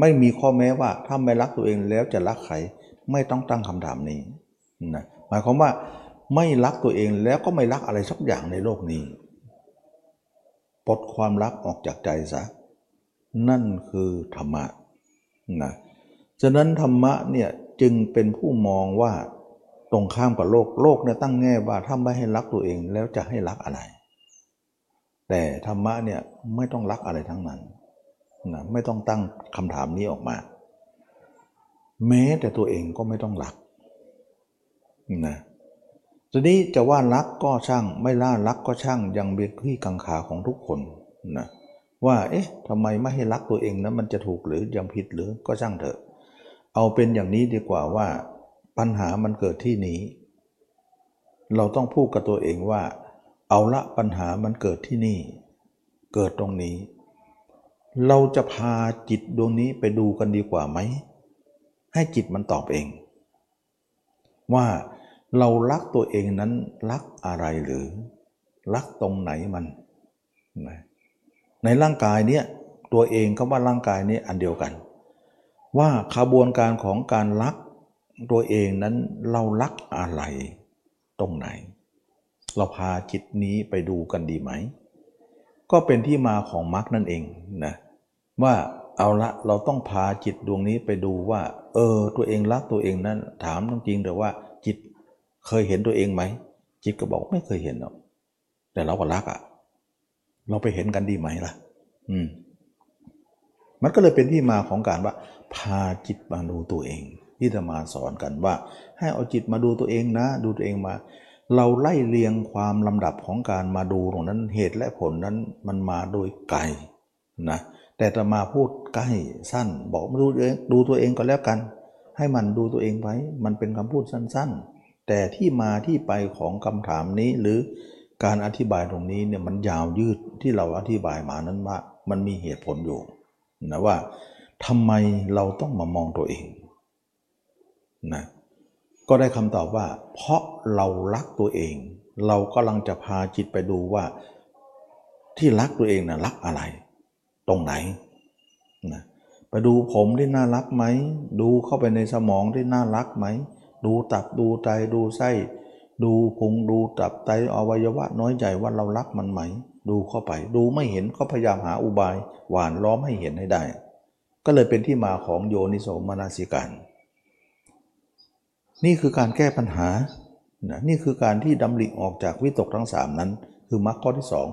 ไม่มีข้อแม้ว่าถ้าไม่รักตัวเองแล้วจะรักใครไม่ต้องตั้งคำถามนี้นะหมายความว่าไม่รักตัวเองแล้วก็ไม่รักอะไรสักอย่างในโลกนี้ปลดความรักออกจากใจซะนั่นคือธรรมะ นะฉะนั้นธรรมะเนี่ยจึงเป็นผู้มองว่าตรงข้ามกับโลกโลกเนี่ยตั้งแง่ว่าถ้าไม่ให้รักตัวเองแล้วจะให้รักอะไร แต่ธรรมะเนี่ยไม่ต้องรักอะไรทั้งนั้นนะไม่ต้องตั้งคำถามนี้ออกมา แม้แต่ตัวเองก็ไม่ต้องรักนะทีนี้จะว่ารักก็ช่าง ไม่ล่ารักก็ช่างยังเป็นที่กังขาของทุกคนนะ ว่า เอ๊ะทำไมไม่ให้รักตัวเองนะมันจะถูกหรือยังผิดหรือก็ช่างเถอะ เอาเป็นอย่างนี้ดีกว่าว่า ปัญหามันเกิดที่นี้ เราต้องพูดกับตัวเองว่า เอาละปัญหามันเกิดที่นี่ เกิดตรงนี้ เราจะพาจิตดวงนี้ไปดูกันดีกว่าไหม ให้จิตมันตอบเอง ว่าเรารักตัวเองนั้นรักอะไรหรือ รักตรงไหนมัน ในร่างกายเนี้ยตัวเองก็ว่าร่างกายนี้อันเดียวกัน ว่าขบวนการของการรักตัวเองนั้นเรารักอะไรตรงไหน เราพาจิตนี้ไปดูกันดีไหม ก็เป็นที่มาของมรรคนั่นเองนะว่าเอาละเราต้องพาจิตดวงนี้ไปดูว่า เออ ตัวเองรักตัวเองนั้น ถามจริงๆแต่ว่าจิตเคยเห็นตัวเองไหม จิตก็บอกไม่เคยเห็นหรอกแต่เราก็รักอะ่ะ เราไปเห็นกันดีไหมล่ะ อืม มันก็เลยเป็นที่มาของการว่า พาจิตมาดูตัวเอง ที่จะมาสอนกันว่า ให้เอาจิตมาดูตัวเองนะ ดูตัวเองมา เราไล่เรียงความลำดับของการมาดูตรงนั้นเหตุและผลนั้นมันมาโดยไกลนะแต่จะมาพูดใกล้สั้น บอกมาดูเองดูตัวเองก็แล้วกัน ให้มันดูตัวเองไว้ มันเป็นคำพูดสั้น ๆ แต่ที่มาที่ไปของคำถามนี้หรือการอธิบายตรงนี้เนี่ยมันยาวยืด ที่เราอธิบายมานั้นว่ามันมีเหตุผลอยู่นะว่าทำไมเราต้องมามองตัวเองนะก็ได้คำตอบว่า เพราะเรารักตัวเอง เรากำลังจะพาจิตไปดูว่า ที่รักตัวเองนะรักอะไร ตรงไหนนะไปดูผมที่น่ารักไหม ดูเข้าไปในสมองที่น่ารักไหม ดูตับดูไตดูไส้ ดูพุงดูตับไตอวัยวะน้อยใหญ่ว่าเรารักมันไหม ดูเข้าไป ดูไม่เห็นก็พยายามหาอุบาย หวานล้อมให้เห็นให้ได้ ก็เลยเป็นที่มาของโยนิโสมนสิการ นี่คือการแก้ปัญหานะนี่คือการที่ดำริออกจากวิตกทั้งสามนั้น คือมรรคข้อที่สอง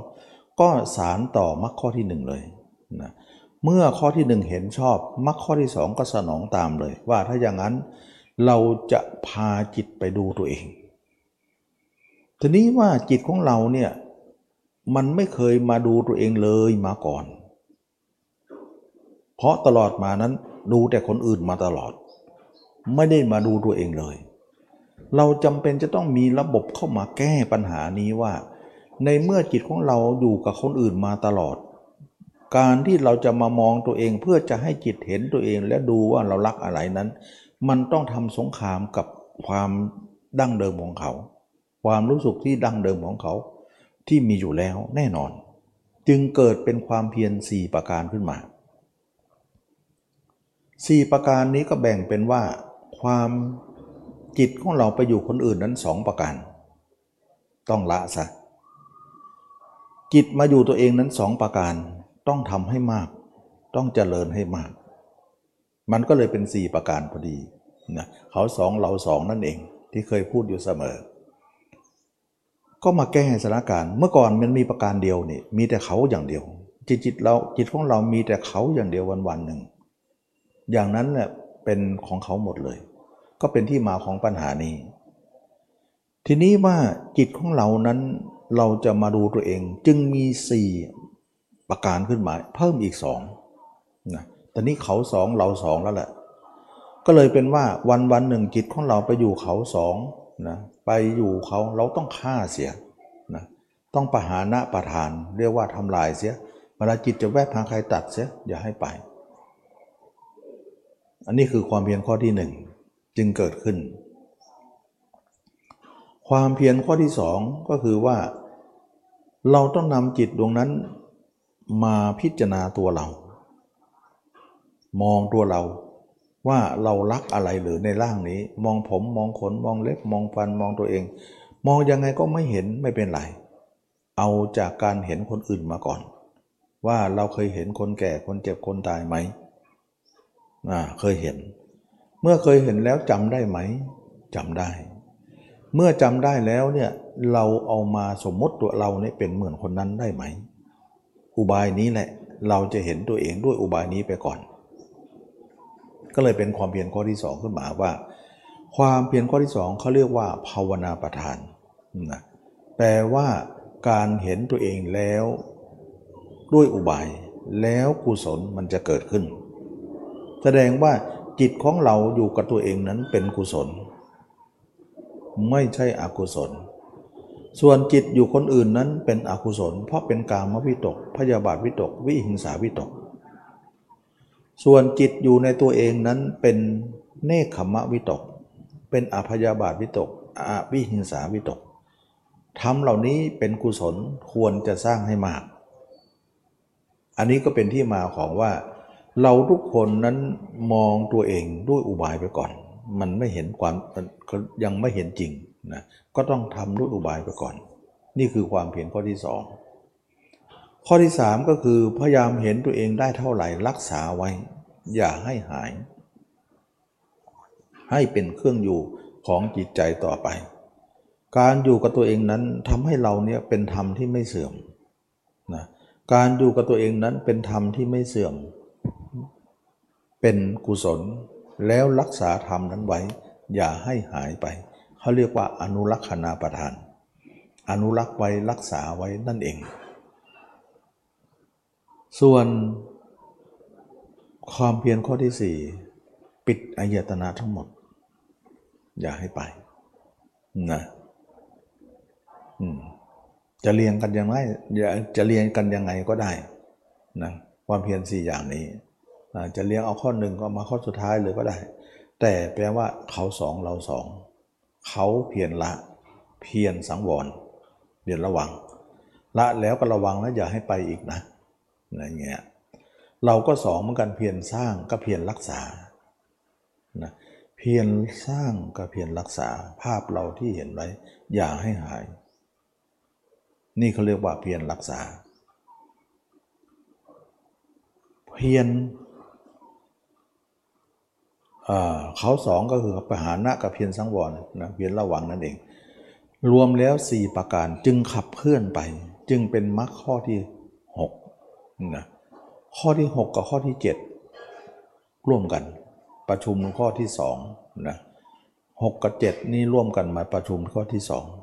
ก็สารต่อมรรคข้อที่หนึ่งเลยนะเมื่อข้อที่หนึ่งเห็นชอบมรรคข้อที่สองก็สนองตามเลย ว่าถ้าอย่างนั้นเราจะพาจิตไปดูตัวเอง ทีนี้ว่าจิตของเราเนี่ย มันไม่เคยมาดูตัวเองเลยมาก่อน เพราะตลอดมานั้นดูแต่คนอื่นมาตลอด ไม่ได้มาดูตัวเองเลย เราจำเป็นจะต้องมีระบบเข้ามาแก้ปัญหานี้ว่า ในเมื่อจิตของเราอยู่กับคนอื่นมาตลอด การที่เราจะมามองตัวเองเพื่อจะให้จิตเห็นตัวเองและดูว่าเรารักอะไรนั้น มันต้องทำสงครามกับความดั้งเดิมของเขา ความรู้สึกที่ดั้งเดิมของเขา ที่มีอยู่แล้วแน่นอน จึงเกิดเป็นความเพียรสี่ประการขึ้นมาสี่ประการนี้ก็แบ่งเป็นว่า ความจิตของเราไปอยู่คนอื่นนั้นสองประการ ต้องละซะจิตมาอยู่ตัวเองนั้นสองประการต้องทำให้มาก ต้องเจริญให้มาก มันก็เลยเป็น4ประการพอดีนะเขาสองเราสองนั่นเองที่เคยพูดอยู่เสมอ ก็มาแก้สถานการณ์ เมื่อก่อนมันมีประการเดียวนี่มีแต่เขาอย่างเดียว จิตจิตเราจิตของเรามีแต่เขาอย่างเดียววันวันหนึ่ง อย่างนั้นแหละเป็นของเขาหมดเลย ก็เป็นที่มาของปัญหานี้ ทีนี้ว่าจิตของเรานั้นเราจะมาดูตัวเอง จึงมีสี่ประการขึ้นมา เพิ่มอีกสองนะตอนนี้เขาสองเราสองแล้วแหละ ก็เลยเป็นว่าวันวันหนึ่งจิตของเราไปอยู่เขาสองนะ ไปอยู่เขาเราต้องฆ่าเสียนะต้องประหานะประทาน เรียกว่าทำลายเสียเวลาจิตจะแวบหาใครตัดเสียอย่าให้ไป อันนี้คือความเพียรข้อที่หนึ่งจึงเกิดขึ้น ความเพียรข้อที่สองก็คือว่า เราต้องนำจิตดวงนั้นมาพิจารณาตัวเรา มองตัวเรา ว่าเรารักอะไรหรือในร่างนี้ มองผมมองขนมองเล็บมองฟันมองตัวเอง มองยังไงก็ไม่เห็นไม่เป็นไร เอาจากการเห็นคนอื่นมาก่อน ว่าเราเคยเห็นคนแก่คนเจ็บคนตายไหมอ่าเคยเห็น เมื่อเคยเห็นแล้วจำได้ไหมจำได้ เมื่อจำได้แล้วเนี่ยเราเอามาสมมติตัวเราเนี่ยเป็นเหมือนคนนั้นได้ไหม อุบายนี้แหละ เราจะเห็นตัวเองด้วยอุบายนี้ไปก่อน ก็เลยเป็นความเพียรข้อที่สองขึ้นมาว่า ความเพียรข้อที่สองเขาเรียกว่าภาวนาประทานนะแปลว่าการเห็นตัวเองแล้วด้วยอุบาย แล้วกุศลมันจะเกิดขึ้น แสดงว่าจิตของเราอยู่กับตัวเองนั้นเป็นกุศล ไม่ใช่อกุศล ส่วนจิตอยู่คนอื่นนั้นเป็นอกุศล เพราะเป็นกามวิตก พยาบาทวิตก วิหิงสาวิตก ส่วนจิตอยู่ในตัวเองนั้นเป็นเนคขมะวิตก เป็นอภยาบาทวิตกอวิหิงสาวิตกทำเหล่านี้เป็นกุศลควรจะสร้างให้มาก อันนี้ก็เป็นที่มาของว่า เราทุกคนนั้นมองตัวเองด้วยอุบายไปก่อน มันไม่เห็นความยังไม่เห็นจริงนะก็ต้องทำด้วยอุบายไปก่อน นี่คือความเพียรข้อที่สอง ข้อที่สามก็คือพยายามเห็นตัวเองได้เท่าไหร่รักษาไว้ อย่าให้หาย ให้เป็นเครื่องอยู่ของจิตใจต่อไป การอยู่กับตัวเองนั้นทำให้เราเนี่ยเป็นธรรมที่ไม่เสื่อมนะการอยู่กับตัวเองนั้นเป็นธรรมที่ไม่เสื่อม เป็นกุศล แล้วรักษาธรรมนั้นไว้ อย่าให้หายไป เขาเรียกว่าอนุรักษณาประทาน อนุรักษ์ไว้รักษาไว้นั่นเอง ส่วนความเพียรข้อที่สี่ปิดอายตนะทั้งหมด อย่าให้ไปนะจะเรียงกันยังไงจะเรียงกันยังไงก็ได้นะความเพียรสี่อย่างนี้จะเรียงเอาข้อหนึ่งก็มาข้อสุดท้ายเลยก็ได้ แต่แปลว่าเขาสองเราสอง เขาเพียรละ เพียรสังวรเพียรระวัง ละแล้วก็ระวังแล้วอย่าให้ไปอีกนะ อะไรเงี้ยเราก็สองเหมือนกันเพียรสร้างก็เพียรรักษานะเพียรสร้างก็เพียรรักษาภาพเราที่เห็นไว้ อย่าให้หาย นี่เขาเรียกว่าเพียรรักษา เพียรเขาสองก็คือปหานะกับเพียรสังวรนะเพียรระวังนั่นเอง รวมแล้ว 4 ประการจึงขับเคลื่อนไป จึงเป็นมรรคข้อที่ นะข้อที่ 6 กับข้อที่ 7 ร่วมกัน ประชุมข้อที่2นะหกับ 7 นี่ร่วมกันมาประชุมข้อที่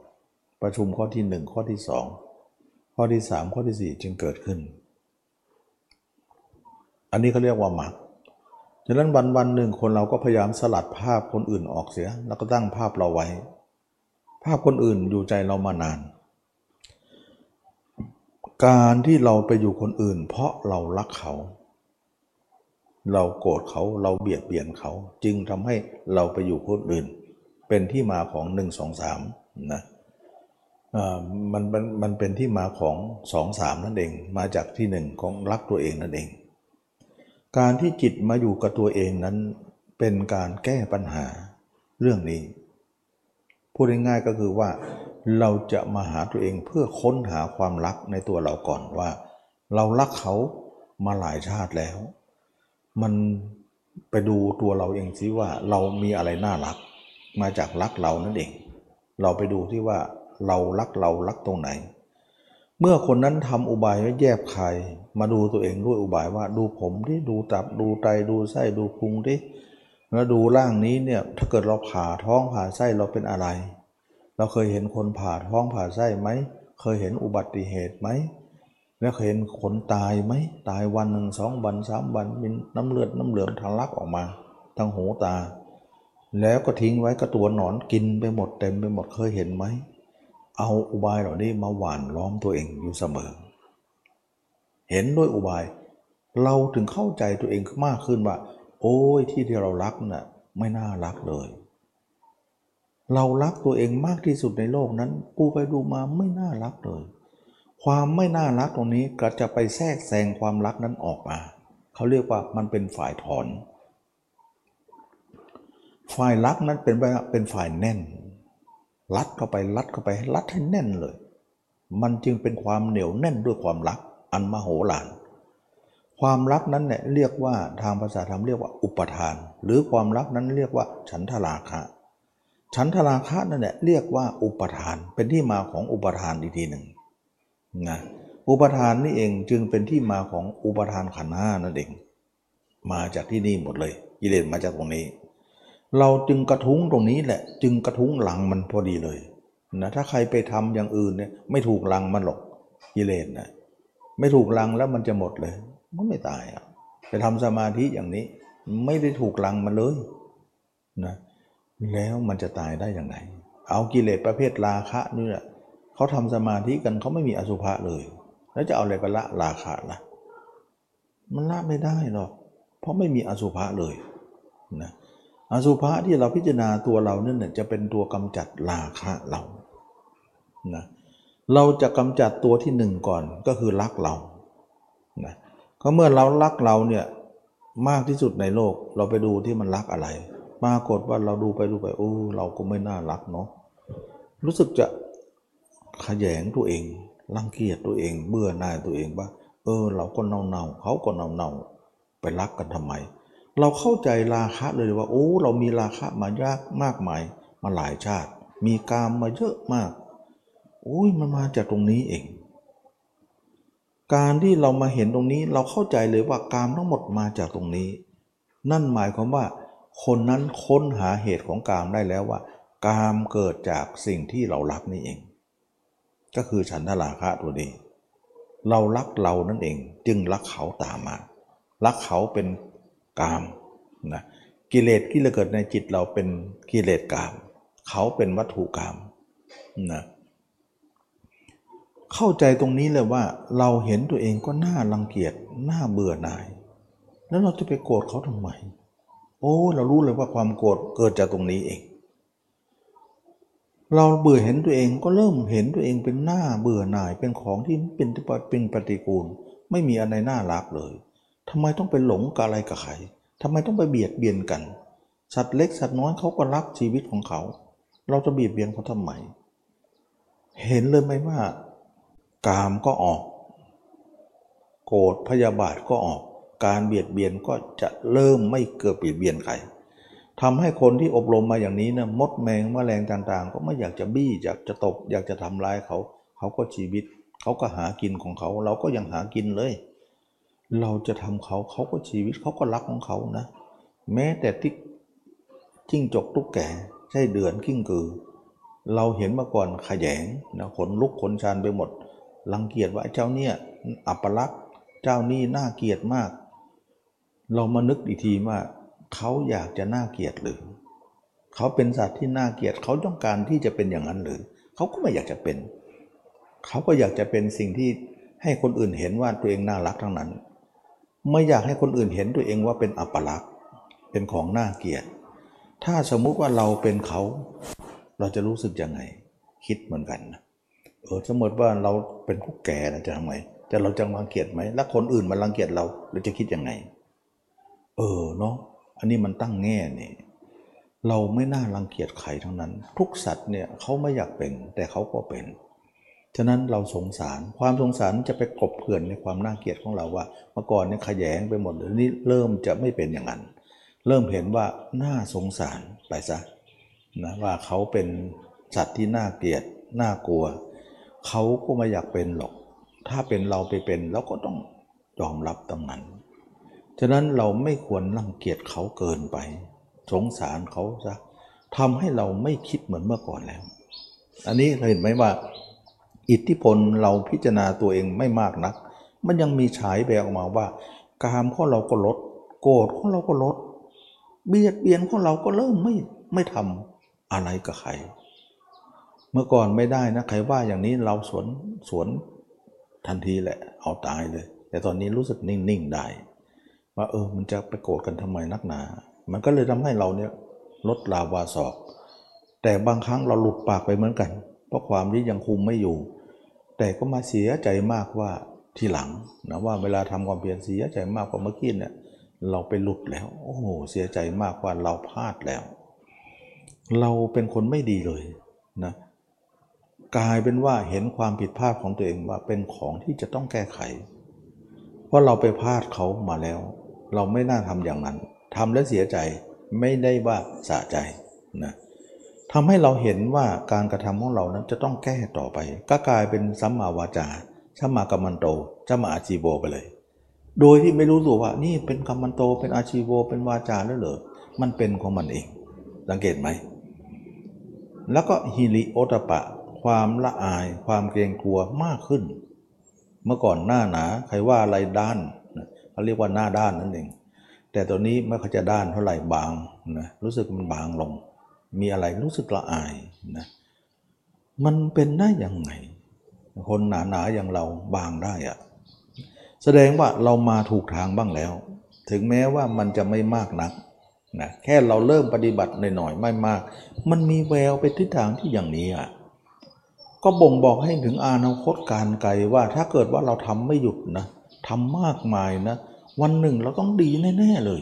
2 ประชุมข้อที่ 1 ข้อที่ 2 ข้อที่สามข้อที่สี่จึงเกิดขึ้น อันนี้เขาเรียกว่ามรรคฉะนั้นวันวันหนึ่งคนเราก็พยายามสลัดภาพคนอื่นออกเสีย แล้วก็ตั้งภาพเราไว้ ภาพคนอื่นอยู่ใจเรามานาน การที่เราไปอยู่คนอื่น เพราะเรารักเขา เราโกรธเขาเราเบียดเบียนเขา จึงทำให้เราไปอยู่คนอื่น เป็นที่มาของหนึ่งสองสามนะมันมันมันเป็นที่มาของสองสามนั่นเอง มาจากที่หนึ่งของรักตัวเองนั่นเอง การที่จิตมาอยู่กับตัวเองนั้นเป็นการแก้ปัญหาเรื่องนี้ พูดง่ายๆก็คือว่า เราจะมาหาตัวเองเพื่อค้นหาความรักในตัวเราก่อนว่า เรารักเขามาหลายชาติแล้ว มันไปดูตัวเราเองสิว่าเรามีอะไรน่ารัก มาจากรักเรานั่นเอง เราไปดูที่ว่าเรารักเรารักตรงไหน เมื่อคนนั้นทำอุบายไว้แยบคายมาดูตัวเองด้วยอุบายว่าดูผมที่ดูตับดูไตดูไส้ดูพุงที่แล้วดูร่างนี้เนี่ยถ้าเกิดเราผ่าท้องผ่าไส้เราเป็นอะไร เราเคยเห็นคนผ่าท้องผ่าไส้ไหม เคยเห็นอุบัติเหตุไหม แล้วเคยเห็นคนตายไหม ตายวันหนึ่งสองวันสามวันมีน้ำเลือดน้ำเหลืองทะลักออกมาทางหูตา แล้วก็ทิ้งไว้ก็ตัวหนอนกินไปหมดเต็มไปหมดเคยเห็นไหม เอาอุบายเหล่านี้มาหว่านล้อมตัวเองอยู่เสมอ เห็นด้วยอุบาย เราถึงเข้าใจตัวเองมากขึ้นว่า โอ้ยที่ที่เรารักนะ่ะไม่น่ารักเลย เรารักตัวเองมากที่สุดในโลกนั้นกูไปดูมาไม่น่ารักเลย ความไม่น่ารักตรงนี้ก็จะไปแทรกแซงความรักนั้นออกมา เขาเรียกว่ามันเป็นฝ่ายถอน ฝ่ายรักนั้นเป็นเป็นฝ่ายแน่น รัดเข้าไปรัดเข้าไปรัดให้แน่นเลย มันจึงเป็นความเหนียวแน่นด้วยความรัก อันมโหฬารความรักนั้นเนี่ยเรียกว่าทางภาษาธรรมเรียกว่าอุปทาน หรือความรักนั้นเรียกว่าฉันทราคะ ฉันทราคะนั่นแหละเรียกว่าอุปทานเป็นที่มาของอุปทานอีกทีหนึ่งนะอุปทานนี่เองจึงเป็นที่มาของอุปทานขันห้านั่นเอง มาจากที่นี่หมดเลยกิเลสมาจากตรงนี้ เราจึงกระทุ้งตรงนี้แหละ จึงกระทุ้งหลังมันพอดีเลยนะถ้าใครไปทำอย่างอื่นเนี่ยไม่ถูกลังมันหรอกกิเลสนะไม่ถูกลังแล้วมันจะหมดเลยมันไม่ตายอะไปทำสมาธิอย่างนี้ ไม่ได้ถูกลังมันเลยนะ แล้วมันจะตายได้อย่างไร เอากิเลสประเภทราคะนี่แหละเขาทำสมาธิกันเขาไม่มีอสุภะเลย แล้วจะเอาอะไรไปละราคะล่ะมันละไม่ได้หรอก เพราะไม่มีอสุภะเลยนะอสุภะที่เราพิจารณาตัวเราเนี่ยจะเป็นตัวกำจัดราคะเรานะเราจะกำจัดตัวที่หนึ่งก่อนก็คือรักเรานะก็เมื่อเรารักเราเนี่ยมากที่สุดในโลกเราไปดูที่มันรักอะไร ปรากฏว่าเราดูไปดูไปโอ้เราก็ไม่น่ารักเนาะรู้สึกจะขยงตัวเองรังเกียจตัวเอง เบื่อหน่ายตัวเองว่าเออ เราก็เน่าเน่าเขาก็เน่าเน่าไปรักกันทำไม เราเข้าใจราคะเลยว่า โอ้ เรามีราคะมายากมากมายมาหลายชาติ มีกามมาเยอะมากโอ้ยมันมาจากตรงนี้เอง การที่เรามาเห็นตรงนี้เราเข้าใจเลยว่ากามทั้งหมดมาจากตรงนี้ นั่นหมายความว่า คนนั้นค้นหาเหตุของกามได้แล้วว่ากามเกิดจากสิ่งที่เรารักนี่เอง ก็คือฉันทราคะตัวนี้เรารักเรานั่นเอง จึงรักเขาตามมา รักเขาเป็นกามนะกิเลสที่เราเกิดในจิตเราเป็นกิเลสกาม เขาเป็นวัตถุกามนะเข้าใจตรงนี้เลยว่า เราเห็นตัวเองก็น่ารังเกียจน่าเบื่อหน่าย แล้วเราจะไปโกรธเขาทำไม โอ้เรารู้เลยว่าความโกรธเกิดจากตรงนี้เอง เราเบื่อเห็นตัวเองก็เริ่มเห็นตัวเองเป็นหน้าเบื่อหน่ายเป็นของที่เป็นเป็นปฏิกูล ไม่มีอะไรน่ารักเลยทำไมต้องไปหลงกับอะไรกับใครทำไมต้องไปเบียดเบียนกัน สัตว์เล็กสัตว์น้อยเขาก็รักชีวิตของเขา เราจะเบียดเบียนเขาทำไมเห็นเลยไหมว่ากามก็ออก โกรธพยาบาทก็ออก การเบียดเบียนก็จะเริ่มไม่เกิดเบียดเบียนใครทำให้คนที่อบรมมาอย่างนี้นะมดแมงแมลงต่างๆ ก็ไม่อยากจะบี้อยากจะตบอยากจะทำร้ายเขา เขาก็ชีวิต เขาก็หากินของเขา เราก็ยังหากินเลย เราจะทำเขาเขาก็ชีวิตเขาก็รักของเขานะ แม้แต่ที่จิ้งจกตุ๊กแก่ใช่เดือนกิ้งกือ เราเห็นมาก่อนขยงนะขนลุกขนชานไปหมดรังเกียจว่าเจ้าเนี่ยอัปลักษ์เจ้านี่น่าเกียดมาก เรามานึกอีกทีว่าเขาอยากจะน่าเกลียดหรือเขาเป็นสัตว์ที่น่าเกลียดเขาต้องการที่จะเป็นอย่างนั้นหรือเขาก็ไม่อยากจะเป็น เขาก็อยากจะเป็นสิ่งที่ให้คนอื่นเห็นว่าตัวเองน่ารักทั้งนั้น ไม่อยากให้คนอื่นเห็นตัวเองว่าเป็นอัปลักษณ์เป็นของน่าเกลียด ถ้าสมมุติว่าเราเป็นเขา เราจะรู้สึกยังไง คิดเหมือนกันเออสมมติว่าเราเป็นผู้แก่นะจะทำไงจะเราจะรังเกียจไหมแล้วคนอื่นมารังเกียจเราเราจะคิดยังไง เออเนาะอันนี้มันตั้งแง่เนี่ยเราไม่น่ารังเกียจใครทั้งนั้น ทุกสัตว์เนี่ยเขาไม่อยากเป็นแต่เขาก็เป็น ฉะนั้นเราสงสารความสงสารจะไปกลบเกลื่อนในความน่าเกลียดของเราว่า เมื่อก่อนเนี่ยขยงไปหมดเดี๋ยวนี้เริ่มจะไม่เป็นอย่างนั้น เริ่มเห็นว่าน่าสงสารไปซะนะว่าเขาเป็นสัตว์ที่น่าเกลียดน่ากลัว เขาก็ไม่อยากเป็นหรอก ถ้าเป็นเราไปเป็นเราก็ต้องยอมรับตรงนั้น ฉะนั้นเราไม่ควรรังเกียจเขาเกินไป สงสารเขาซะทำให้เราไม่คิดเหมือนเมื่อก่อนแล้ว อันนี้เห็นไหมว่า อิทธิพลเราพิจารณาตัวเองไม่มากนัก มันยังมีฉายแววออกมาว่า กามของเราก็ลด โกรธของเราก็ลด เบียดเบียนของเราก็เริ่มไม่ไม่ทำอะไรกับใคร เมื่อก่อนไม่ได้นะใครว่าอย่างนี้เราสวนสวนทันทีแหละเอาตายเลย แต่ตอนนี้รู้สึกนิ่งๆได้ ว่าเออมันจะไปโกรธกันทำไมนักหนา มันก็เลยทำให้เราเนี่ยลดลาวาศอก แต่บางครั้งเราหลุดปากไปเหมือนกัน เพราะความที่ยังคุมไม่อยู่ แต่ก็มาเสียใจมากว่าทีหลังนะว่าเวลาทำความเพียรเสียใจมากกว่าเมื่อกี้เนี่ยเราไปหลุดแล้ว โอ้โหเสียใจมากว่าเราพลาดแล้ว เราเป็นคนไม่ดีเลยนะกลายเป็นว่าเห็นความผิดพลาดของตัวเองว่าเป็นของที่จะต้องแก้ไข เพราะเราไปพลาดเขามาแล้ว เราไม่น่าทำอย่างนั้นทำแล้วเสียใจไม่ได้ว่าสะใจนะทำให้เราเห็นว่าการกระทำของเรานั้นจะต้องแก้ต่อไป ก็กลายเป็นสัมมาวาจาสัมมากัมมันโตสัมมาอาชีโวไปเลย โดยที่ไม่รู้ตัวว่า นี่เป็นกัมมันโตเป็นอาชีโวเป็นวาจาแล้วเหรอมันเป็นของมันเอง สังเกตไหม แล้วก็ฮิริโอตปะ ความละอาย ความเกรงกลัวมากขึ้น เมื่อก่อนหน้าหนาใครว่าอะไรด้าน เขาเรียกว่าหน้าด้านนั่นเอง แต่ตัวนี้ไม่เขาจะด้านเท่าไหร่บางนะรู้สึกมันบางลง มีอะไรรู้สึกละอายนะมันเป็นได้ยังไง คนหนาหนาอย่างเราบางได้อะแสดงว่าเรามาถูกทางบ้างแล้ว ถึงแม้ว่ามันจะไม่มากนักนะแค่เราเริ่มปฏิบัติหน่อยๆไม่มาก มันมีแววไปทิศทางที่อย่างนี้อะก็บ่งบอกให้ถึงอนาคตการไกลว่าถ้าเกิดว่าเราทำไม่หยุดนะ ทำมากมายนะ วันหนึ่งเราต้องดีแน่ๆเลย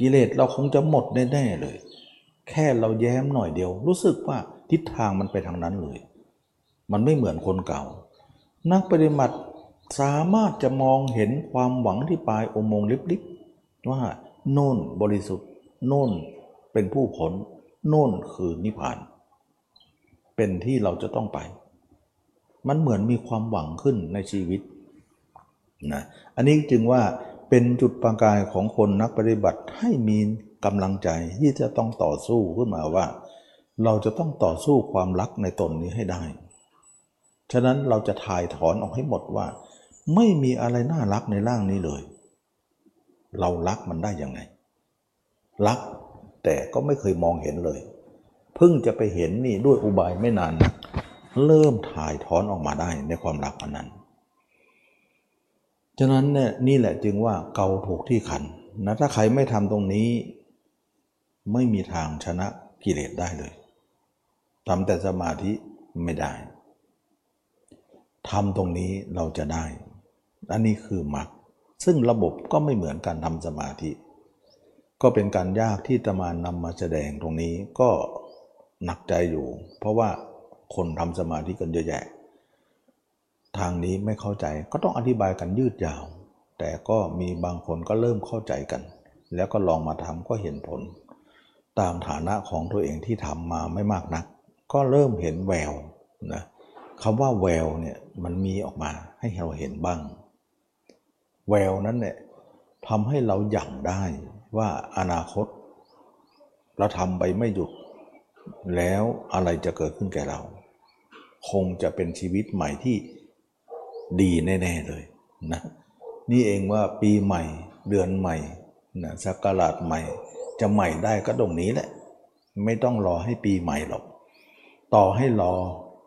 กิเลสเราคงจะหมดแน่ๆเลย แค่เราแย้มหน่อยเดียว รู้สึกว่าทิศทางมันไปทางนั้นเลย มันไม่เหมือนคนเก่า นักปฏิบัติสามารถจะมองเห็นความหวังที่ปลายอมงค์ลิบๆว่าโน่นบริสุทธิ์ โน่นเป็นผู้ผล โน่นคือนิพพาน เป็นที่เราจะต้องไป มันเหมือนมีความหวังขึ้นในชีวิต นะอันนี้จึงว่าเป็นจุดประกายของคนนักปฏิบัติให้มีกำลังใจที่จะต้องต่อสู้ขึ้นมาว่า เราจะต้องต่อสู้ความรักในตนนี้ให้ได้ ฉะนั้นเราจะถ่ายถอนออกให้หมดว่า ไม่มีอะไรน่ารักในร่างนี้เลย เรารักมันได้ยังไง รักแต่ก็ไม่เคยมองเห็นเลย เพิ่งจะไปเห็นนี่ด้วยอุบายไม่นานนะเริ่มถ่ายถอนออกมาได้ในความรักมันนั้น ฉะนั้นเนี่ยนี่แหละจึงว่าเกาถูกที่ขันนะถ้าใครไม่ทำตรงนี้ ไม่มีทางชนะกิเลสได้เลยทำแต่สมาธิไม่ได้ทำตรงนี้เราจะได้ อันนี้คือมรรคซึ่งระบบก็ไม่เหมือนการทำสมาธิ ก็เป็นการยากที่ตมานนำมาแสดงตรงนี้ก็หนักใจอยู่ เพราะว่าคนทำสมาธิกันเยอะแยะ ทางนี้ไม่เข้าใจก็ต้องอธิบายกันยืดยาว แต่ก็มีบางคนก็เริ่มเข้าใจกัน แล้วก็ลองมาทำก็เห็นผล ตามฐานะของตัวเองที่ทำมาไม่มากนัก ก็เริ่มเห็นแววนะคำว่าแววเนี่ยมันมีออกมาให้เราเห็นบ้าง แววนั้นเนี่ยทำให้เราหยั่งได้ว่าอนาคต เราทำไปไม่หยุด แล้วอะไรจะเกิดขึ้นแก่เรา คงจะเป็นชีวิตใหม่ที่ ดีแน่ๆเลยนะนี่เองว่าปีใหม่เดือนใหม่นะสักการาชใหม่ จะใหม่ได้ก็ตรงนี้แหละ ไม่ต้องรอให้ปีใหม่หรอก ต่อให้รอ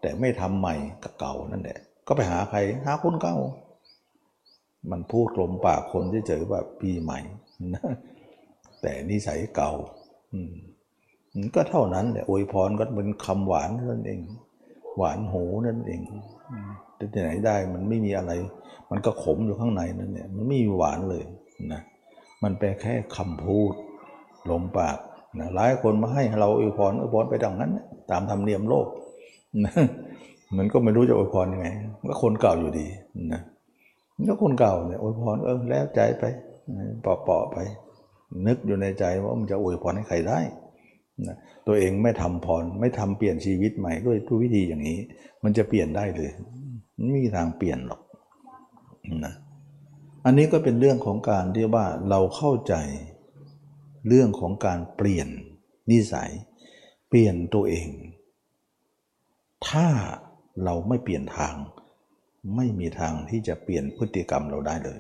แต่ไม่ทำใหม่กับเก่านั่นแหละ ก็ไปหาใครหาคนเก่า มันพูดลมปากคนเฉยๆว่าปีใหม่นะแต่นิสัยเก่าอืมก็เท่านั้นแหละอวยพรก็เป็นคำหวานนั่นเอง หวานหูนั่นเอง ที่ไหนได้มันไม่มีอะไร มันก็ขมอยู่ข้างในนั่นเนี่ยมันไม่มีหวานเลยนะมันเป็นแค่คำพูดลมปากนะหลายคนมาให้เราอวยพรอวยพรไปดังนั้น ตามธรรมเนียมโลกนะมันก็ไม่รู้จะอวยพรยังไงก็คนเก่าอยู่ดีนะก็คนเก่าเนี่ยอวยพรเออแล้วใจไปปอปอไป นึกอยู่ในใจว่ามันจะอวยพรให้ใครได้นะตัวเองไม่ทำพรไม่ทำเปลี่ยนชีวิตใหม่ด้วยทุกวิธีอย่างนี้ มันจะเปลี่ยนได้เลย ไม่มีทางเปลี่ยนหรอกนะอันนี้ก็เป็นเรื่องของการที่ว่าเราเข้าใจเรื่องของการเปลี่ยนนิสัย เปลี่ยนตัวเอง ถ้าเราไม่เปลี่ยนทาง ไม่มีทางที่จะเปลี่ยนพฤติกรรมเราได้เลย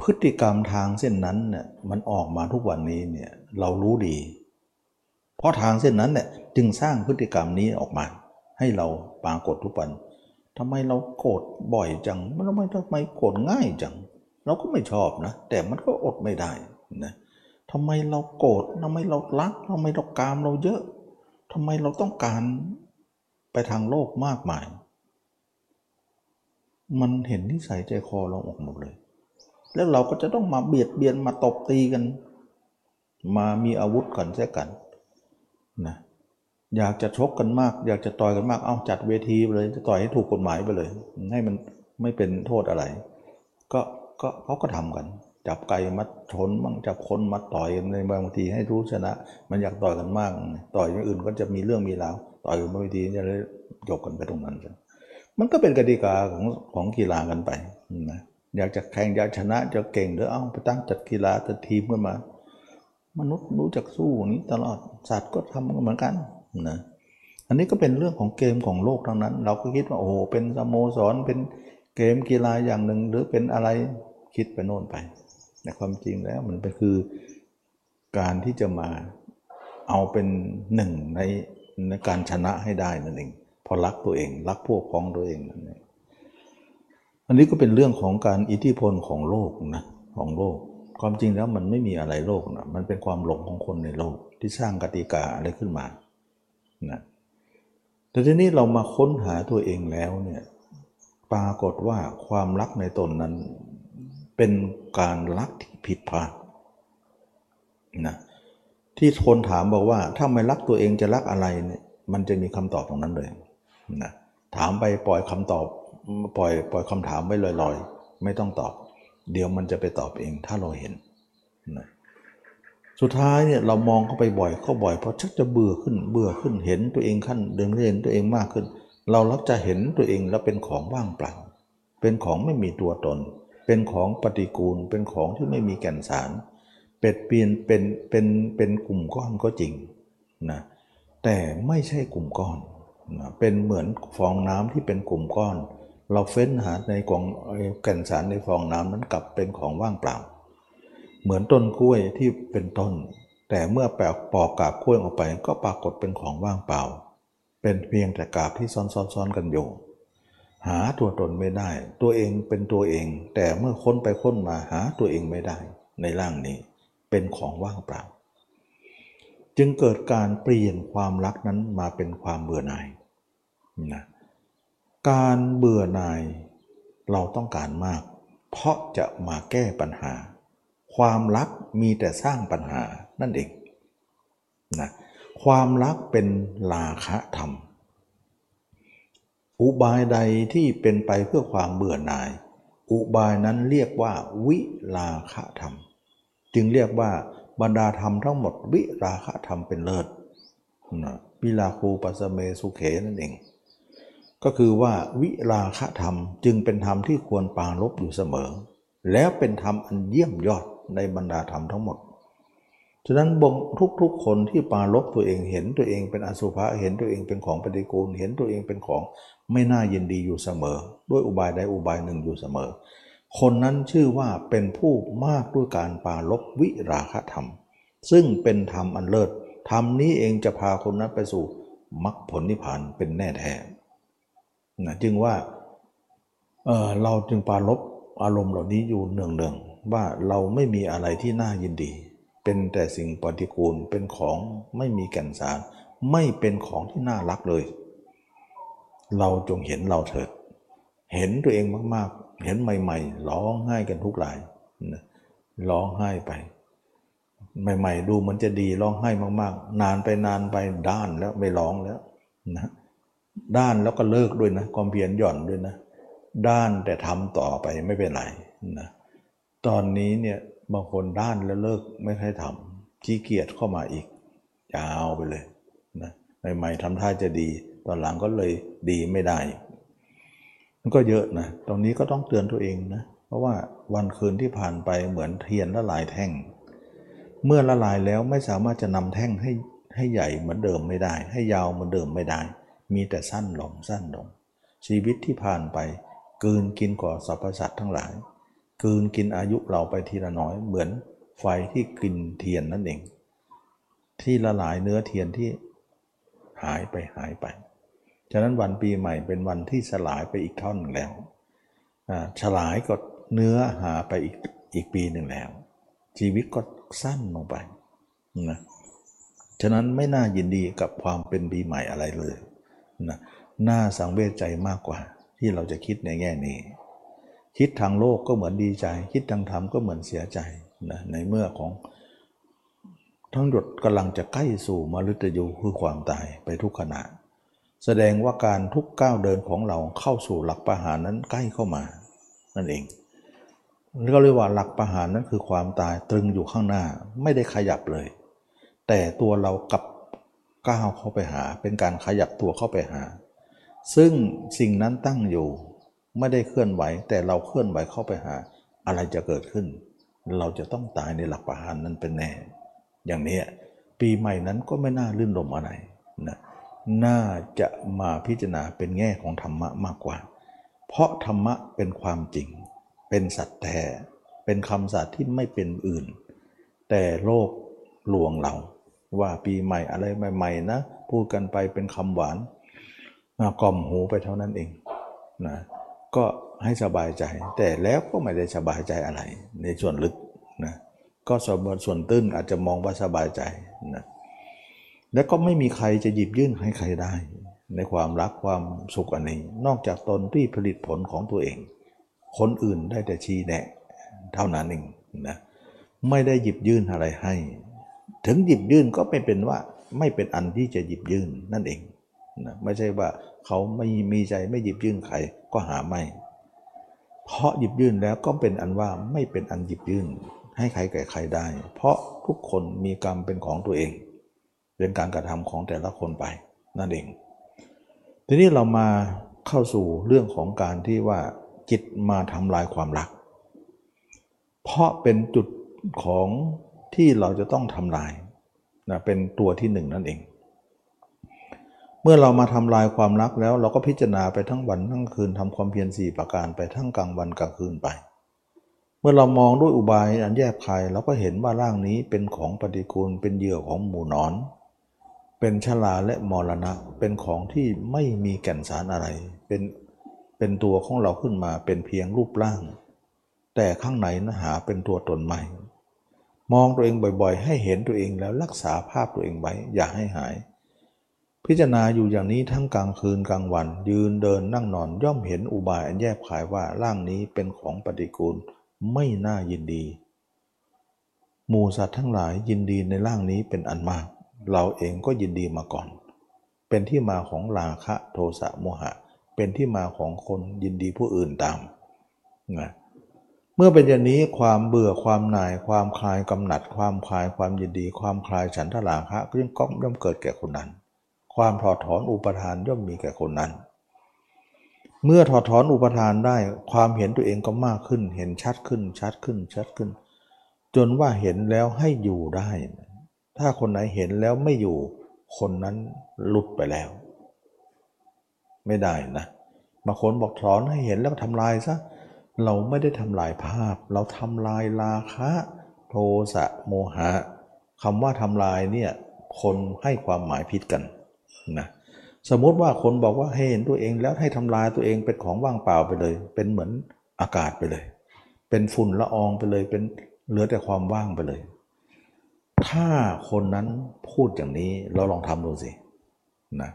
พฤติกรรมทางเส้นนั้นเนี่ยมันออกมาทุกวันนี้เนี่ยเรารู้ดี เพราะทางเส้นนั้นเนี่ยจึงสร้างพฤติกรรมนี้ออกมา ให้เราปรากฏทุกวัน ทำไมเราโกรธบ่อยจังทำไมทำไมโกรธง่ายจัง เราก็ไม่ชอบนะ แต่มันก็อดไม่ได้นะทำไมเราโกรธทำไมเรารักทำไมเรากามเราเยอะทำไมเราต้องการไปทางโลกมากมาย มันเห็นนิสัยใจคอเราออกหมดเลย แล้วเราก็จะต้องมาเบียดเบียนมาตบตีกัน มามีอาวุธกันแท้กันนะ อยากจะชกกันมาก อยากจะต่อยกันมาก เอาจัดเวทีไปเลย จะต่อยให้ถูกกฎหมายไปเลย ให้มันไม่เป็นโทษอะไร ก็ก็เขาก็ทำกัน จับไก่มาชนบ้างจับคนมาต่อยกันในบางทีให้รู้ชนะ มันอยากต่อยกันมาก ต่อยอย่างอื่นก็จะมีเรื่องมีราวต่อยกันบางทีจะเลยจบกันไปตรงนั้นมันก็เป็นกติกาของของกีฬากันไปนะอยากจะแข่งอยากชนะจะเก่งหรือเอาไปตั้งจัดกีฬาจัดทีมขึ้นมา มนุษย์รู้จักสู้นี้ตลอดสัตว์ก็ทำเหมือนกัน นะอันนี้ก็เป็นเรื่องของเกมของโลกทั้งนั้น เราก็คิดว่าโอ้โหเป็นสโมสรเป็นเกมกีฬาอย่างหนึ่ง หรือเป็นอะไรคิดไปโน่นไป แต่ความจริงแล้วมันเป็นคือการที่จะมาเอาเป็นหนึ่งในในการชนะให้ได้นั่นเองพอรักตัวเองรักพวกพ้องตัวเองนั่นเองอันนี้ก็เป็นเรื่องของการอิทธิพลของโลกนะของโลก ความจริงแล้วมันไม่มีอะไรโลกนะมันเป็นความหลงของคนในโลกที่สร้างกติกาอะไรขึ้นมา นะแต่ทีนี้เรามาค้นหาตัวเองแล้วเนี่ยปรากฏว่าความรักในตนนั้นเป็นการรักที่ผิดพลาดนะที่คนถามบอกว่า ถ้าไม่รักตัวเองจะรักอะไรเนี่ยมันจะมีคำตอบตรงนั้นเลยนะถามไปปล่อยคำตอบปล่อยปล่อยคำถามไว้ลอยๆ ไม่ต้องตอบ เดี๋ยวมันจะไปตอบเองถ้าเราเห็นนะ สุดท้ายเนี่ยเรามองเข้าไปบ่อยเข้าบ่อยเพราะชักจะเบื่อขึ้นเบื่อขึ้นเห็นตัวเองขั้นเดินเห็นตัวเองมากขึ้น เราลักจะเห็นตัวเองแล้วเป็นของว่างเปล่า เป็นของไม่มีตัวตน เป็นของปฏิกูล เป็นของที่ไม่มีแก่นสาร เป็ดเปลี่ยนเป็นเป็นเป็นกลุ่มก้อนก็จริงนะแต่ไม่ใช่กลุ่มก้อนนะเป็นเหมือนฟองน้ำที่เป็นกลุ่มก้อน เราเฟ้นหาในกล่องแก่นสารในฟองน้ำนั้นกลับเป็นของว่างเปล่า เหมือนต้นกล้วยที่เป็นต้น แต่เมื่อแปลกปอกกาบกล้วยออกไปก็ปรากฏเป็นของว่างเปล่า เป็นเพียงแต่กาบที่ซ้อนๆกันอยู่ หาตัวตนไม่ได้ ตัวเองเป็นตัวเอง แต่เมื่อค้นไปค้นมาหาตัวเองไม่ได้ ในร่างนี้เป็นของว่างเปล่า จึงเกิดการเปลี่ยนความรักนั้นมาเป็นความเบื่อหน่ายนะการเบื่อหน่ายเราต้องการมาก เพราะจะมาแก้ปัญหา ความรักมีแต่สร้างปัญหานั่นเองนะความรักเป็นลาคะธรรม อุบายใดที่เป็นไปเพื่อความเบื่อหน่าย อุบายนั้นเรียกว่าวิลาคะธรรม จึงเรียกว่าบรรดาธรรมทั้งหมดวิราคะธรรมเป็นเลิศนะวิลาคูปัสเมสุเขนั่นเอง ก็คือว่าวิราคะธรรมจึงเป็นธรรมที่ควรปาลบอยู่เสมอ แล้วเป็นธรรมอันเยี่ยมยอด ในบรรดาธรรมทั้งหมด ฉะนั้นบงทุกๆคนที่ปาลบตัวเองเห็นตัวเองเป็นอสุภะเห็นตัวเองเป็นของปฏิกูลเห็นตัวเองเป็นของไม่น่ายินดีอยู่เสมอ ด้วยอุบายใดอุบายหนึ่งอยู่เสมอ คนนั้นชื่อว่าเป็นผู้มากด้วยการปาลบวิราคะธรรม ซึ่งเป็นธรรมอันเลิศธรรมนี้เองจะพาคนนั้นไปสู่มรรคผลนิพพานเป็นแน่แท้นะจึงว่าเเราจึงปาลบอารมณ์เหล่านี้อยู่เนืองๆ ว่าเราไม่มีอะไรที่น่ายินดี เป็นแต่สิ่งปฏิกูลเป็นของไม่มีแก่นสาร ไม่เป็นของที่น่ารักเลย เราจงเห็นเราเถิด เห็นตัวเองมากๆ เห็นใหม่ ๆ ร้องไห้กันทุกหลายร้องไห้ไป ใหม่ ๆ ดูมันจะดีร้องไห้มาก ๆ นานไปนานไปด้านแล้วไม่ร้องแล้วนะด้านแล้วก็เลิกด้วยนะความเพียรหย่อนด้วยนะ ด้านแต่ทำต่อไปไม่เป็นไรนะ ตอนนี้เนี่ยบางคนด้านแล้วเลิกไม่ค่อยทำขี้เกียจเข้ามาอีกยาวไปเลยนะใหม่ๆทำท่าจะดี ตอนหลังก็เลยดีไม่ได้ มันก็เยอะนะ ตรงนี้ก็ต้องเตือนตัวเองนะ เพราะว่าวันคืนที่ผ่านไปเหมือนเทียนละลายแท่ง เมื่อละลายแล้วไม่สามารถจะนำแท่งให้ให้ใหญ่เหมือนเดิมไม่ได้ ให้ยาวเหมือนเดิมไม่ได้ มีแต่สั้นลงสั้นลงชีวิตที่ผ่านไปกืนกินกว่าสรรพสัตว์ทั้งหลาย กืนกินอายุเราไปทีละน้อยเหมือนไฟที่กินเทียนนั่นเอง ที่ละลายเนื้อเทียนที่หายไปหายไป ฉะนั้นวันปีใหม่เป็นวันที่สลายไปอีกท่อนหนึ่งแล้วฉลายก็เนื้อหาไปอีกอีกปีหนึ่งแล้ว ชีวิตก็สั้นลงไปนะฉะนั้นไม่น่ายินดีกับความเป็นปีใหม่อะไรเลยนะน่าสังเวชใจมากกว่าที่เราจะคิดในแง่นี้ คิดทางโลกก็เหมือนดีใจ คิดทางธรรมก็เหมือนเสียใจนะในเมื่อของทั้งหมดกำลังจะใกล้สู่มฤตยูคือความตายไปทุกขณะ แสดงว่าการทุกก้าวเดินของเราเข้าสู่หลักประหารนั้นใกล้เข้ามานั่นเองก็เรียกว่าหลักประหารนั้นคือความตายตรึงอยู่ข้างหน้าไม่ได้ขยับเลย แต่ตัวเรากับก้าวเข้าไปหา เป็นการขยับตัวเข้าไปหา ซึ่งสิ่งนั้นตั้งอยู่ ไม่ได้เคลื่อนไหว แต่เราเคลื่อนไหวเข้าไปหา อะไรจะเกิดขึ้น เราจะต้องตายในหลักประหารนั้นเป็นแน่ อย่างนี้ปีใหม่นั้นก็ไม่น่าลื่นลมอะไรนะน่าจะมาพิจารณาเป็นแง่ของธรรมะมากกว่า เพราะธรรมะเป็นความจริง เป็นสัตว์แท้เป็นคำสัตว์ที่ไม่เป็นอื่น แต่โลกลวงเรา ว่าปีใหม่อะไรใหม่ๆนะ พูดกันไปเป็นคำหวานกล่อมหูไปเท่านั้นเองนะ ก็ให้สบายใจ แต่แล้วก็ไม่ได้สบายใจอะไร ในส่วนลึกนะก็ส่วนส่วนตื้นอาจจะมองว่าสบายใจนะและก็ไม่มีใครจะหยิบยื่นให้ใครได้ ในความรักความสุขอันนี้ นอกจากตนที่ผลิตผลของตัวเอง คนอื่นได้แต่ชี้แนะเท่านั้นเองนะไม่ได้หยิบยื่นอะไรให้ ถึงหยิบยื่นก็ไม่เป็นว่าไม่เป็นอันที่จะหยิบยื่นนั่นเอง นะไม่ใช่ว่าเขาไม่มีใจไม่หยิบยื่นใครก็หาไม่ เพราะหยิบยื่นแล้วก็เป็นอันว่าไม่เป็นอันหยิบยื่นให้ใครแก่ใครได้ เพราะทุกคนมีกรรมเป็นของตัวเอง เป็นการกระทำของแต่ละคนไปนั่นเอง ทีนี้เรามาเข้าสู่เรื่องของการที่ว่าจิตมาทำลายความรัก เพราะเป็นจุดของที่เราจะต้องทำลายนะเป็นตัวที่หนึ่งนั่นเอง เมื่อเรามาทำลายความรักแล้ว เราก็พิจารณาไปทั้งวันทั้งคืนทำความเพียรสี่ประการไปทั้งกลางวันกลางคืนไป เมื่อเรามองด้วยอุบายอันแยบคายเราก็เห็นว่าร่างนี้เป็นของปฏิกูลเป็นเหยื่อของหมูนอน เป็นชลาและมรณะ เป็นของที่ไม่มีแก่นสารอะไร เป็นเป็นตัวของเราขึ้นมาเป็นเพียงรูปร่าง แต่ข้างในนะหาเป็นตัวตนใหม่ มองตัวเองบ่อยๆ ให้เห็นตัวเองแล้วรักษาภาพตัวเองไว้อย่าให้หาย พิจารณาอยู่อย่างนี้ทั้งกลางคืนกลางวัน ยืนเดินนั่งนอนย่อมเห็นอุบายอันแยบคายว่าร่างนี้เป็นของปฏิกูลไม่น่ายินดี หมูสัตว์ทั้งหลายยินดีในร่างนี้เป็นอันมาก เราเองก็ยินดีมาก่อน เป็นที่มาของราคะโทสะโมหะ เป็นที่มาของคนยินดีผู้อื่นตามนะเมื่อเป็นอย่างนี้ความเบื่อความหน่ายความคลายกำหนัด ความคลายความยินดี ความคลายฉันทราคะก็ย่อมย่อมเกิดแก่คนนั้น ความถอดถอนอุปทานย่อมมีแก่คนนั้น เมื่อถอดถอนอุปทานได้ความเห็นตัวเองก็มากขึ้น เห็นชัดขึ้นชัดขึ้นชัดขึ้น จนว่าเห็นแล้วให้อยู่ได้ ถ้าคนไหนเห็นแล้วไม่อยู่ คนนั้นหลุดไปแล้ว ไม่ได้นะบางคนบอกถอนให้เห็นแล้วทำลายซะเราไม่ได้ทำลายภาพ เราทำลายราคะ โทสะโมหะคำว่าทำลายเนี่ยคนให้ความหมายผิดกัน นะสมมติว่าคนบอกว่าให้เห็นตัวเองแล้วให้ทำลายตัวเองเป็นของว่างเปล่าไปเลย เป็นเหมือนอากาศไปเลย เป็นฝุ่นละอองไปเลย เป็นเหลือแต่ความว่างไปเลย ถ้าคนนั้นพูดอย่างนี้เราลองทำดูสินะ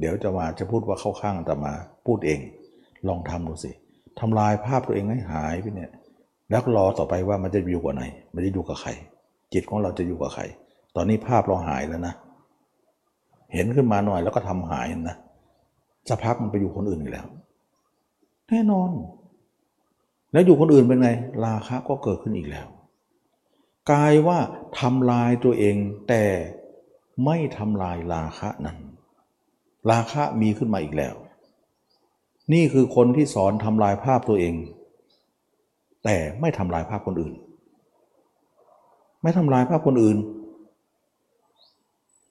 เดี๋ยวจะมาจะพูดว่าเข้าข้างแต่มาพูดเอง ลองทำดูสิทำลายภาพตัวเองให้หายไปเนี่ยแล้วรอต่อไปว่ามันจะอยู่กับไหนมันจะอยู่กับใคร จิตของเราจะอยู่กับใคร ตอนนี้ภาพเราหายแล้วนะ เห็นขึ้นมาหน่อยแล้วก็ทำหายนะสักพักมันไปอยู่คนอื่นอีกแล้ว แน่นอน แล้วอยู่คนอื่นเป็นไง ราคะก็เกิดขึ้นอีกแล้วกลายว่าทำลายตัวเองแต่ไม่ทำลายราคะนั้น ราคะมีขึ้นมาอีกแล้ว นี่คือคนที่สอนทำลายภาพตัวเอง แต่ไม่ทำลายภาพคนอื่น ไม่ทำลายภาพคนอื่น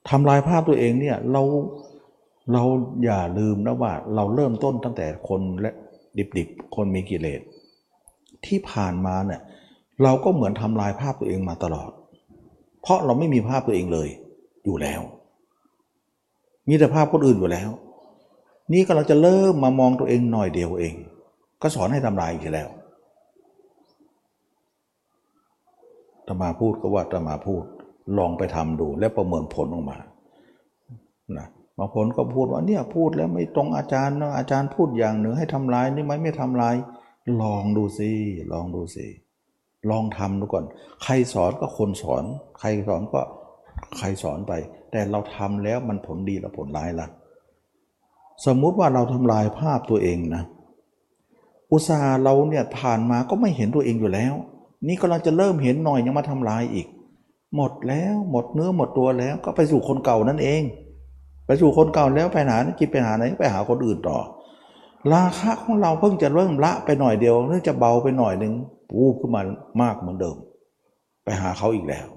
ทำลายภาพตัวเองเนี่ยเราเราอย่าลืมนะว่า เราเริ่มต้นตั้งแต่คนและดิบๆ คนมีกิเลส ที่ผ่านมาเนี่ยเราก็เหมือนทำลายภาพตัวเองมาตลอด เพราะเราไม่มีภาพตัวเองเลย อยู่แล้ว มีแต่ภาพคนอื่นอยู่แล้ว นี่ก็เราจะเริ่มมามองตัวเองหน่อยเดียวเอง ก็สอนให้ทำลายอีกแล้วตมาพูดก็ว่าตมาพูด ลองไปทำดูแล้วประเมินผลออกมานะบางคนก็พูดว่าเนี่ยพูดแล้วไม่ตรงอาจารย์นะอาจารย์พูดอย่างหนึ่งให้ทำลายนี่ไหมไม่ทำลาย ลองดูสิลองดูสิลองทำดูก่อน ใครสอนก็คนสอน ใครสอนก็ใครสอนไป แต่เราทำแล้วมันผลดีหรือผลร้ายล่ะ สมมุติว่าเราทำลายภาพตัวเองนะ อุตส่าห์เราเนี่ยผ่านมาก็ไม่เห็นตัวเองอยู่แล้ว นี่กำลังจะเริ่มเห็นหน่อยยังมาทำลายอีก หมดแล้วหมดเนื้อหมดตัวแล้วก็ไปสู่คนเก่านั่นเอง ไปสู่คนเก่าแล้วไปหาจิตไปหาไหนไปหาคนอื่นต่อ ราคะของเราเพิ่งจะเริ่มละไปหน่อยเดียวเนื่องจะเบาไปหน่อยหนึ่งปูขึ้นมามากเหมือนเดิม ไปหาเขาอีกแล้ว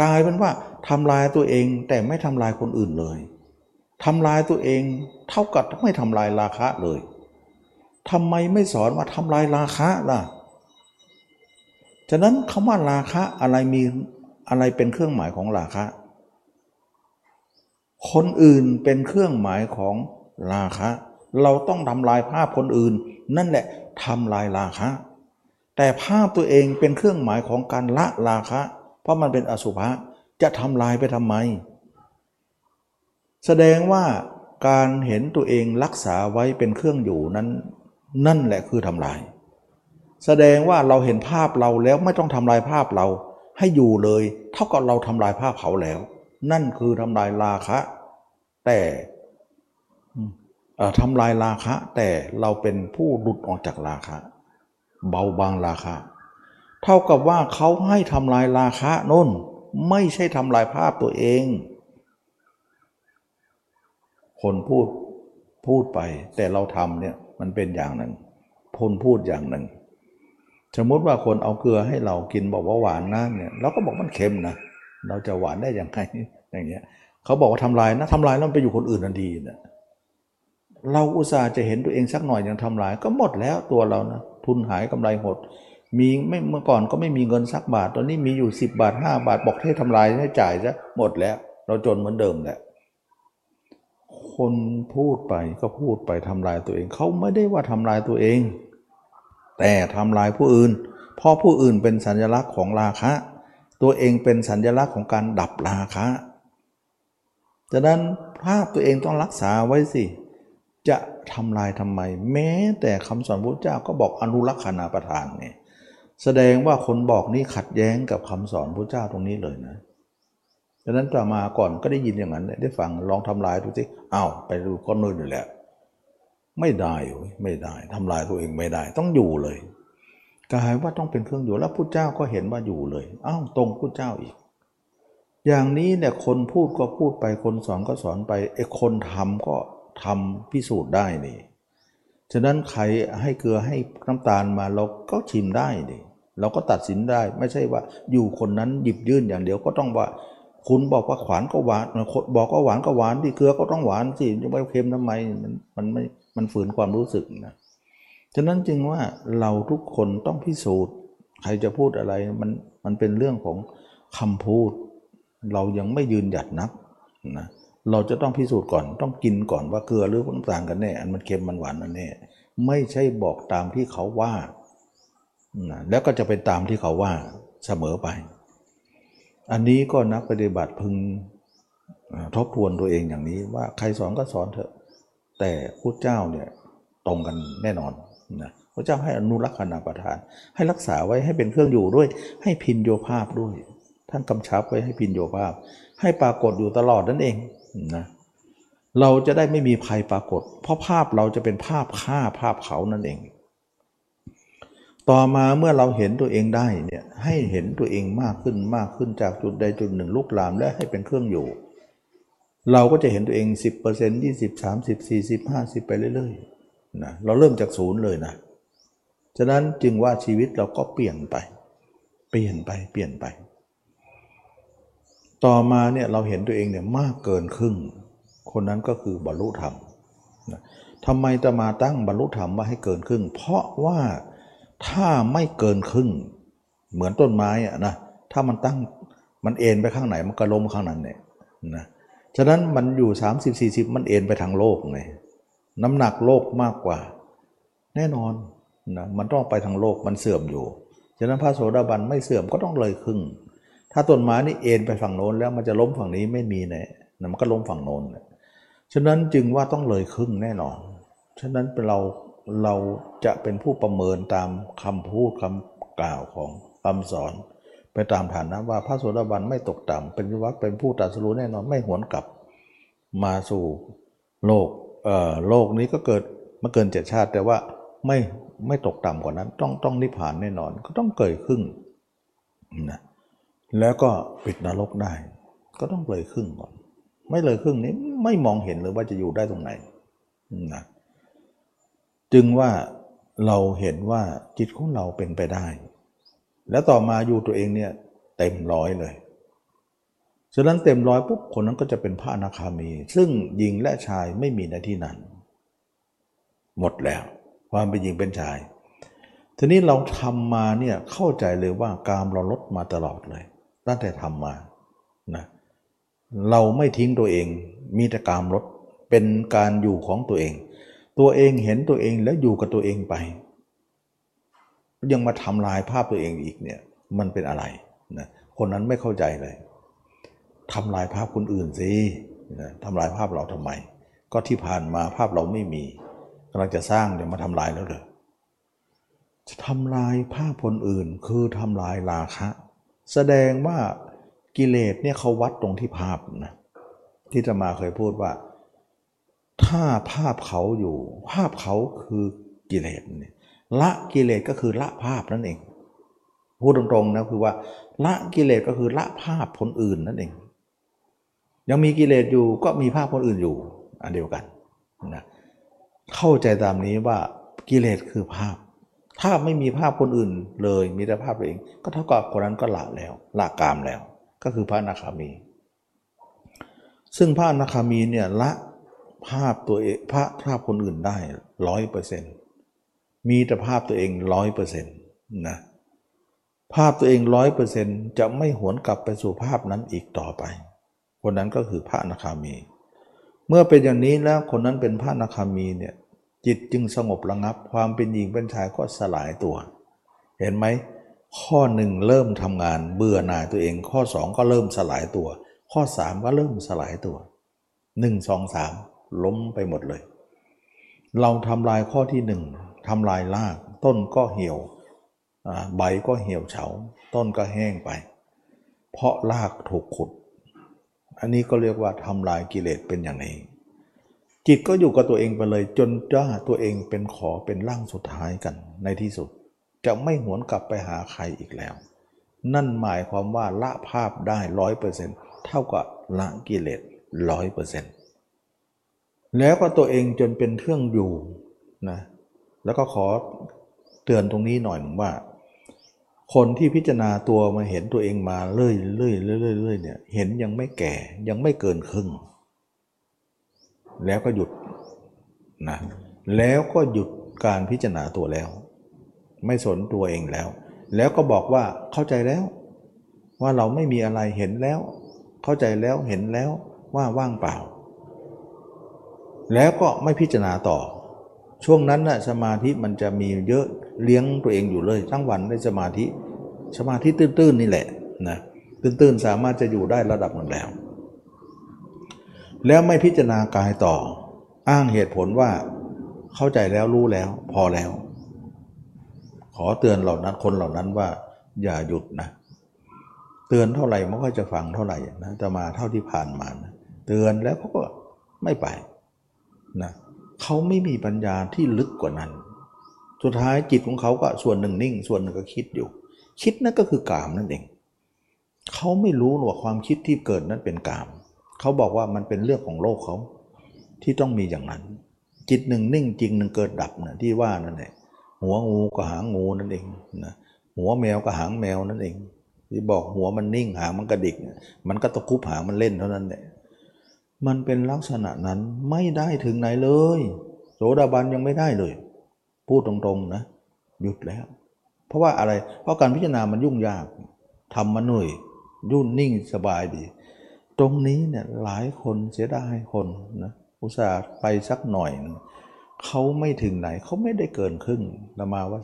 กลายเป็นว่าทำลายตัวเองแต่ไม่ทำลายคนอื่นเลยทำลายตัวเองเท่ากับไม่ทำลายราคะเลยทำไมไม่สอนว่าทำลายราคะล่ะ ฉะนั้นคำว่าราคะอะไรมีอะไรเป็นเครื่องหมายของราคะ คนอื่นเป็นเครื่องหมายของราคะ เราต้องทำลายภาพคนอื่น นั่นแหละทำลายราคะ แต่ภาพตัวเองเป็นเครื่องหมายของการละราคะ เพราะมันเป็นอสุภะจะทำลายไปทำไม แสดงว่าการเห็นตัวเองรักษาไว้เป็นเครื่องอยู่นั้น นั่นแหละคือทำลาย แสดงว่าเราเห็นภาพเราแล้วไม่ต้องทำลายภาพเราให้อยู่เลย เท่ากับเราทำลายภาพเขาแล้ว นั่นคือทำลายราคะ แต่ทำลายราคะ แต่เราเป็นผู้หลุดออกจากราคะ เบาบางราคะ เท่ากับว่าเขาให้ทำลายราคะน้นไม่ใช่ทำลายภาพตัวเอง คนพูดพูดไปแต่เราทำเนี่ยมันเป็นอย่างหนึ่งคนพูดอย่างหนึ่ง สมมติว่าคนเอาเกลือให้เรากินบอกว่าหวานนะเนี่ยเราก็บอกมันเค็มนะเราจะหวานได้อย่างไรอย่างเงี้ยเขาบอกว่าทำลายนะทำลายแล้วไปอยู่คนอื่นทันทีนะเราอุตส่าห์จะเห็นตัวเองสักหน่อยยังทำลาย ก็หมดแล้วตัวเรานะทุนหายกำไรหด มีไม่เมื่อก่อนก็ไม่มีเงินสักบาท ตอนนี้มีอยู่ 10 บาท 5 บาทบอกให้ทำลายให้จ่ายซะหมดแล้ว เราจนเหมือนเดิมแหละคนพูดไปก็พูดไปทำลายตัวเอง เขาไม่ได้ว่าทำลายตัวเอง แต่ทำลายผู้อื่น เพราะผู้อื่นเป็นสัญลักษณ์ของราคะ ตัวเองเป็นสัญลักษณ์ของการดับราคะฉะนั้นภาพตัวเองต้องรักษาไว้สิ จะทำลายทำไม แม้แต่คำสอนพระเจ้าก็บอกอนุรักษณาประทานเนี่ยแสดงว่าคนบอกนี่ขัดแย้งกับคำสอนพระเจ้าตรงนี้เลยนะดังนั้นต่อมาก่อนก็ได้ยินอย่างนั้นได้ฟังลองทำลายดูสิอ้าวไปดูก้อนนู่นอยู่แล้ว ไม่ได้ไม่ได้ทำลายตัวเองไม่ได้ ต้องอยู่เลยกลายว่าต้องเป็นเครื่องอยู่แล้วพุทธเจ้าก็เห็นว่าอยู่เลยอ้าวตรงพุทธเจ้าอีก อย่างนี้เนี่ยคนพูดก็พูดไปคนสอนก็สอนไปไอ้คนทำก็ทำพิสูจน์ได้นี่ฉะนั้นใครให้เกลือให้น้ำตาลมาเราก็ชิมได้นี่เราก็ตัดสินได้ไม่ใช่ว่าอยู่คนนั้นหยิบยื่นอย่างเดียวก็ต้องว่า คุณบอกว่าขวานก็หวานบอกว่าหวานก็หวานที่เกลือก็ต้องหวานสิจะไปเค็มทำไมมันมันไม่ มันฝืนความรู้สึกนะฉะนั้นจึงว่าเราทุกคนต้องพิสูจน์ ใครจะพูดอะไรมันมันเป็นเรื่องของคำพูด เรายังไม่ยืนหยัดนักนะเราจะต้องพิสูจน์ก่อนต้องกินก่อนว่าเกลือหรือน้ำตาลกันแน่อันมันเค็มมันหวานนั่นแน่ไม่ใช่บอกตามที่เขาว่านะแล้วก็จะเป็นตามที่เขาว่าเสมอไป อันนี้ก็นักปฏิบัติพึงทบทวนตัวเองอย่างนี้ว่าใครสอนก็สอนเถอะ แต่พระเจ้าเนี่ยตรงกันแน่นอนนะพระเจ้าให้อนุรักษณาประทาน ให้รักษาไว้ให้เป็นเครื่องอยู่ด้วย ให้พินโยภาพด้วย ท่านกำชับไว้ให้พินโยภาพ ให้ปรากฏอยู่ตลอดนั่นเองนะเราจะได้ไม่มีภัยปรากฏ เพราะภาพเราจะเป็นภาพฆ่าภาพเขานั่นเอง ต่อมาเมื่อเราเห็นตัวเองได้เนี่ยให้เห็นตัวเองมากขึ้นมากขึ้นจากจุดใดจุดหนึ่งลุกลามและให้เป็นเครื่องอยู่ เราก็จะเห็นตัวเอง 10% 20 30 40 50 ไปเรื่อยๆนะเราเริ่มจากศูนย์เลยนะ ฉะนั้นจึงว่าชีวิตเราก็เปลี่ยนไป เปลี่ยนไปเปลี่ยนไป ต่อมาเนี่ยเราเห็นตัวเองเนี่ยมากเกินครึ่ง คนนั้นก็คือบรรลุธรรมนะทำไมจะมาตั้งบรรลุธรรมว่าให้เกินครึ่ง เพราะว่าถ้าไม่เกินครึ่ง เหมือนต้นไม้อะนะถ้ามันตั้งมันเอ็นไปข้างไหนมันก็ล้มข้างนั้นเนี่ยนะ ฉะนั้นมันอยู่ 30 40 มันเอ็นไปทางโลกไงน้ำหนักโลกมากกว่า แน่นอนนะมันต้องไปทางโลกมันเสื่อมอยู่ ฉะนั้นพระโสดาบันไม่เสื่อมก็ต้องเลยครึ่ง ถ้าต้นไม้นี่เอ็นไปฝั่งโน้นแล้วมันจะล้มฝั่งนี้ไม่มีแน่นะมันก็ล้มฝั่งโน้นฉะนั้นจึงว่าต้องเลยครึ่งแน่นอน ฉะนั้นเป็นเราเราจะเป็นผู้ประเมินตามคำพูดคำกล่าวของคำสอน ไปตามฐานะว่าพระโสดาบันไม่ตกต่ำเป็นวัดเป็นผู้ตรัสรู้แน่นอนไม่หวนกลับมาสู่โลกเอ่อโลกนี้ก็เกิดมาเกินเจ็ดชาติ แต่ว่าไม่ไม่ตกต่ำกว่านั้น ต้องต้องนิพพานแน่นอนก็ต้องเกิดครึ่งนะแล้วก็ปิดนรกได้ ก็ต้องเลยครึ่งก่อน ไม่เลยครึ่งนี้ไม่มองเห็นเลยว่าจะอยู่ได้ตรงไหนนะจึงว่าเราเห็นว่าจิตของเราเป็นไปได้ แล้วต่อมาอยู่ตัวเองเนี่ยเต็มร้อยเลยฉะนั้นเต็มร้อยปุ๊บคนนั้นก็จะเป็นพระอนาคามี ซึ่งหญิงและชายไม่มีในที่นั้น หมดแล้ว ความเป็นหญิงเป็นชาย ทีนี้เราทำมาเนี่ยเข้าใจเลยว่ากามเราลดมาตลอดเลย ตั้งแต่ทำมานะเราไม่ทิ้งตัวเอง มีแต่กามลดเป็นการอยู่ของตัวเอง ตัวเองเห็นตัวเองแล้วอยู่กับตัวเองไป ยังมาทำลายภาพตัวเองอีกเนี่ยมันเป็นอะไรนะคนนั้นไม่เข้าใจเลยทำลายภาพคนอื่นสิทำลายภาพเราทำไม ก็ที่ผ่านมาภาพเราไม่มีกำลังจะสร้างเดี๋ยวมาทำลายแล้วเลยจะทำลายภาพคนอื่นคือทำลายราคะ แสดงว่ากิเลสเนี่ยเขาวัดตรงที่ภาพนะที่จะมาเคยพูดว่า ถ้าภาพเขาอยู่ ภาพเขาคือกิเลสเนี่ย ละกิเลสก็คือละภาพนั่นเอง พูดตรงๆนะคือว่า ละกิเลสก็คือละภาพคนอื่นนั่นเอง ยังมีกิเลสอยู่ก็มีภาพคนอื่นอยู่ อันเดียวกันนะเข้าใจตามนี้ว่ากิเลสคือภาพ ถ้าไม่มีภาพคนอื่นเลยมีแต่ภาพเอง ก็เท่ากับคนนั้นก็ละแล้วละกามแล้ว ก็คือพระอนาคามี ซึ่งพระอนาคามีเนี่ยละภาพตัวเองพระภาพคนอื่นได้ร้อยเปอร์เซ็นต์ มีแต่ภาพตัวเองร้อยเปอร์เซ็นต์นะภาพตัวเองร้อยเปอร์เซ็นต์จะไม่หวนกลับไปสู่ภาพนั้นอีกต่อไป คนนั้นก็คือพระนาคามี เมื่อเป็นอย่างนี้แล้วคนนั้นเป็นพระนาคามีเนี่ยจิตจึงสงบระงับ ความเป็นหญิงเป็นชายก็สลายตัว เห็นไหมข้อหนึ่งเริ่มทำงานเบื่อหน่ายตัวเอง ข้อสองก็เริ่มสลายตัว ข้อสามก็เริ่มสลายตัวหนึ่งสองสามล้มไปหมดเลย เราทำลายข้อที่หนึ่ง ทำลายราก ต้นก็เหี่ยวใบก็เหี่ยวเฉา ต้นก็แห้งไป เพราะรากถูกขุด อันนี้ก็เรียกว่าทำลายกิเลสเป็นอย่างนี้ จิตก็อยู่กับตัวเองไปเลย จนจ้าตัวเองเป็นขอเป็นร่างสุดท้ายกันในที่สุด จะไม่หวนกลับไปหาใครอีกแล้ว นั่นหมายความว่าละภาพได้ร้อยเปอร์เซ็นต์เท่ากับละกิเลสร้อยเปอร์เซ็นต์แล้วก็ตัวเองจนเป็นเครื่องอยู่นะ แล้วก็ขอเตือนตรงนี้หน่อยหนึ่งว่า คนที่พิจารณาตัวมาเห็นตัวเองมาเรื่อยเรื่อยเรื่อยเรื่อยเนี่ยเห็นยังไม่แก่ยังไม่เกินครึ่ง แล้วก็หยุดนะแล้วก็หยุดการพิจารณาตัวแล้ว ไม่สนตัวเองแล้ว แล้วก็บอกว่าเข้าใจแล้ว ว่าเราไม่มีอะไรเห็นแล้ว เข้าใจแล้วเห็นแล้วว่าว่างเปล่า แล้วก็ไม่พิจารณาต่อ ช่วงนั้นนะ่ะสมาธิมันจะมีเยอะเลี้ยงตัวเองอยู่เลยทั้งวันในสมาธิ สมาธิตื้นๆนี่แหละนะตื้นๆสามารถจะอยู่ได้ระดับหนึ่งแล้ว แล้วไม่พิจารณากายต่อ อ้างเหตุผลว่าเข้าใจแล้วรู้แล้ว พอแล้ว ขอเตือนเหล่านั้นคนเหล่านั้นว่า อย่าหยุดนะ เตือนเท่าไหร่มันก็จะฟังเท่าไหร่นะจะมาเท่าที่ผ่านมานะเตือนแล้วเขาก็ไม่ไปนะเเขาไม่มีปัญญาที่ลึกกว่านั้น สุดท้ายจิตของเขาก็ส่วนหนึ่งนิ่ง ส่วนหนึ่งก็คิดอยู่ คิดนั่นก็คือกามนั่นเอง เขาไม่รู้ว่าความคิดที่เกิดนั้นเป็นกาม เขาบอกว่ามันเป็นเรื่องของโลกเขาที่ต้องมีอย่างนั้น จิตหนึ่งนิ่งจริงหนึ่งเกิดดับนะที่ว่านั่นเองหัวงูกับหางงูนั่นเองนะหัวแมวกับหางแมวนั่นเองที่บอกหัวมันนิ่งหางมันกระดิก มันก็ตะคุบหางมันเล่นเท่านั้นแหละ มันเป็นลักษณะนั้นไม่ได้ถึงไหนเลย โสดาบันยังไม่ได้เลย พูดตรงๆนะ หยุดแล้ว เพราะว่าอะไร เพราะการพิจารณามันยุ่งยากทำมาหน่วยยุ่นนิ่งสบายดี ตรงนี้เนี่ยหลายคนเสียดายคนนะอุตส่าห์ไปสักหน่อยเขาไม่ถึงไหนเขาไม่ได้เกินครึ่งประมาว่า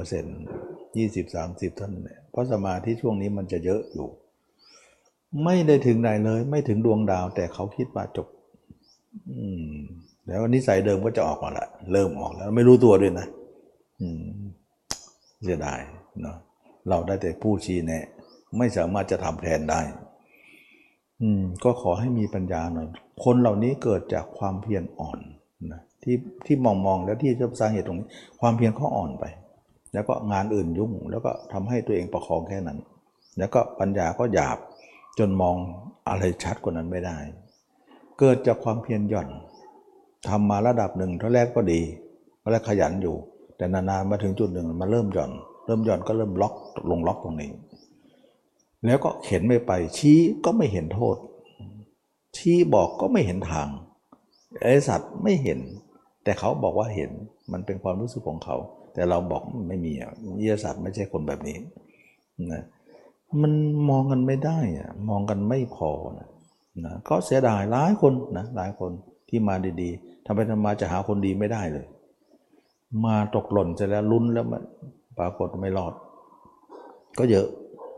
30% 20 30เท่านั้นเพราะสมาธิช่วงนี้มันจะเยอะอยู่ ไม่ได้ถึงไหนเลย ไม่ถึงดวงดาว แต่เขาคิดว่าจบแล้วนิสัยเดิมก็จะออกมาละเริ่มออกแล้วไม่รู้ตัวด้วยนะเสียดายเนาะเราได้แต่ผู้ชี้แนะไม่สามารถจะทำแทนได้ อืม ก็ขอให้มีปัญญาหน่อย คนเหล่านี้เกิดจากความเพียรอ่อนนะที่ที่มองมองแล้วที่จะสาเหตุตรงนี้ ความเพียรเขาอ่อนไป แล้วก็งานอื่นยุ่ง แล้วก็ทำให้ตัวเองประคองแค่นั้น แล้วก็ปัญญาก็หยาบ จนมองอะไรชัดกว่านั้นไม่ได้ เกิดจากความเพียรหย่อนทำมาระดับหนึ่งเท่าแรกก็ดีก็แรกขยันอยู่ แต่นานๆมาถึงจุดหนึ่งมาเริ่มหย่อน เริ่มหย่อนก็เริ่มล็อกลงล็อกตรงนี้ แล้วก็เข็นไม่ไป ชี้ก็ไม่เห็นโทษ ชี้บอกก็ไม่เห็นทางไอ้สัตว์ไม่เห็น แต่เขาบอกว่าเห็นมันเป็นความรู้สึกของเขา แต่เราบอกไม่มีอะวิทยาศาสตร์ไม่ใช่คนแบบนี้นะ มันมองกันไม่ได้อะมองกันไม่พอนะนะก็เสียดายหลายคนนะหลายคนที่มาดีๆทำไปทำมาจะหาคนดีไม่ได้เลย มาตกหล่นเสร็จแล้วลุ้นแล้วมันปรากฏไม่รอด ก็เยอะ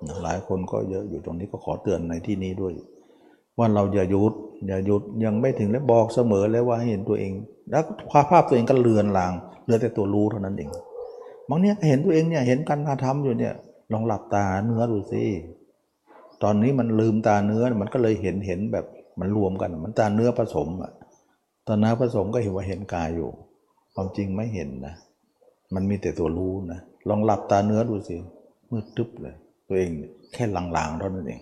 นะหลายคนก็เยอะอยู่ตรงนี้ก็ขอเตือนในที่นี้ด้วย ว่าเราอย่าหยุดอย่าหยุดยังไม่ถึงแล้วบอกเสมอแล้วว่าเห็นตัวเอง แล้วความภาพตัวเองก็เลือนลางเหลือแต่ตัวรู้เท่านั้นเองบางเนี้ยเห็นตัวเองเนี่ยเห็นการกระทำอยู่เนี่ย ลองหลับตาเนื้อดูสิตอนนี้มันลืมตาเนื้อมันก็เลยเห็นเห็นแบบมันรวมกัน มันตาเนื้อผสมอะตอนน้าผสมก็เห็นว่าเห็นกายอยู่ ความจริงไม่เห็นนะ มันมีแต่ตัวรู้นะลองหลับตาเนื้อดูสิมืดตึ๊บเลย ตัวเองแค่ลางๆเท่านั้นเอง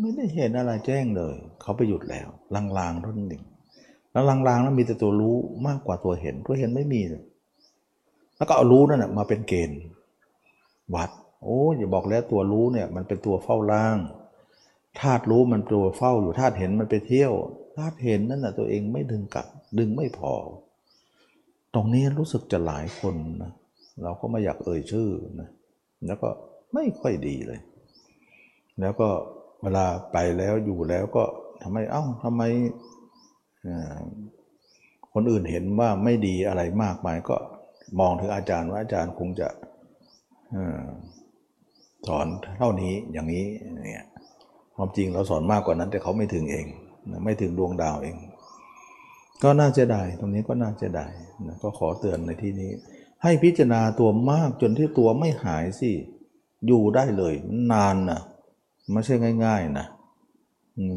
ไม่ได้เห็นอะไรแจ้งเลย เขาไปหยุดแล้วลางๆเท่านั้นเองแล้วลางๆนั้นมีแต่ตัวรู้มากกว่าตัวเห็นตัวเห็นไม่มีเลยแล้วก็เอารู้นั่นแหะมาเป็นเกณฑ์วัด โอ้อย่าบอกแล้วตัวรู้เนี่ยมันเป็นตัวเฝ้าล่างธาตุรู้มันตัวเฝ้าอยู่ธาตุเห็นมันไปเที่ยวธาตุเห็นนั่นน่ะตัวเองไม่ดึงกลับดึงไม่พอ ตรงนี้รู้สึกจะหลายคนนะเราก็ไม่อยากเอ่ยชื่อนะแล้วก็ไม่ค่อยดีเลย แล้วก็เวลาไปแล้วอยู่แล้วก็ทำไมเอ้าทำไมคนอื่นเห็นว่าไม่ดีอะไรมากมายก็มองถึงอาจารย์ว่าอาจารย์คงจะ สอนเท่านี้อย่างนี้เนี่ยความจริงเราสอนมากกว่านั้น แต่เขาไม่ถึงเองไม่ถึงดวงดาวเอง ก็น่าจะได้ตรงนี้ก็น่าจะได้นะก็ขอเตือนในที่นี้ ให้พิจารณาตัวมากจนที่ตัวไม่หายสิอยู่ได้เลยนานนะไม่ใช่ง่าย ๆนะ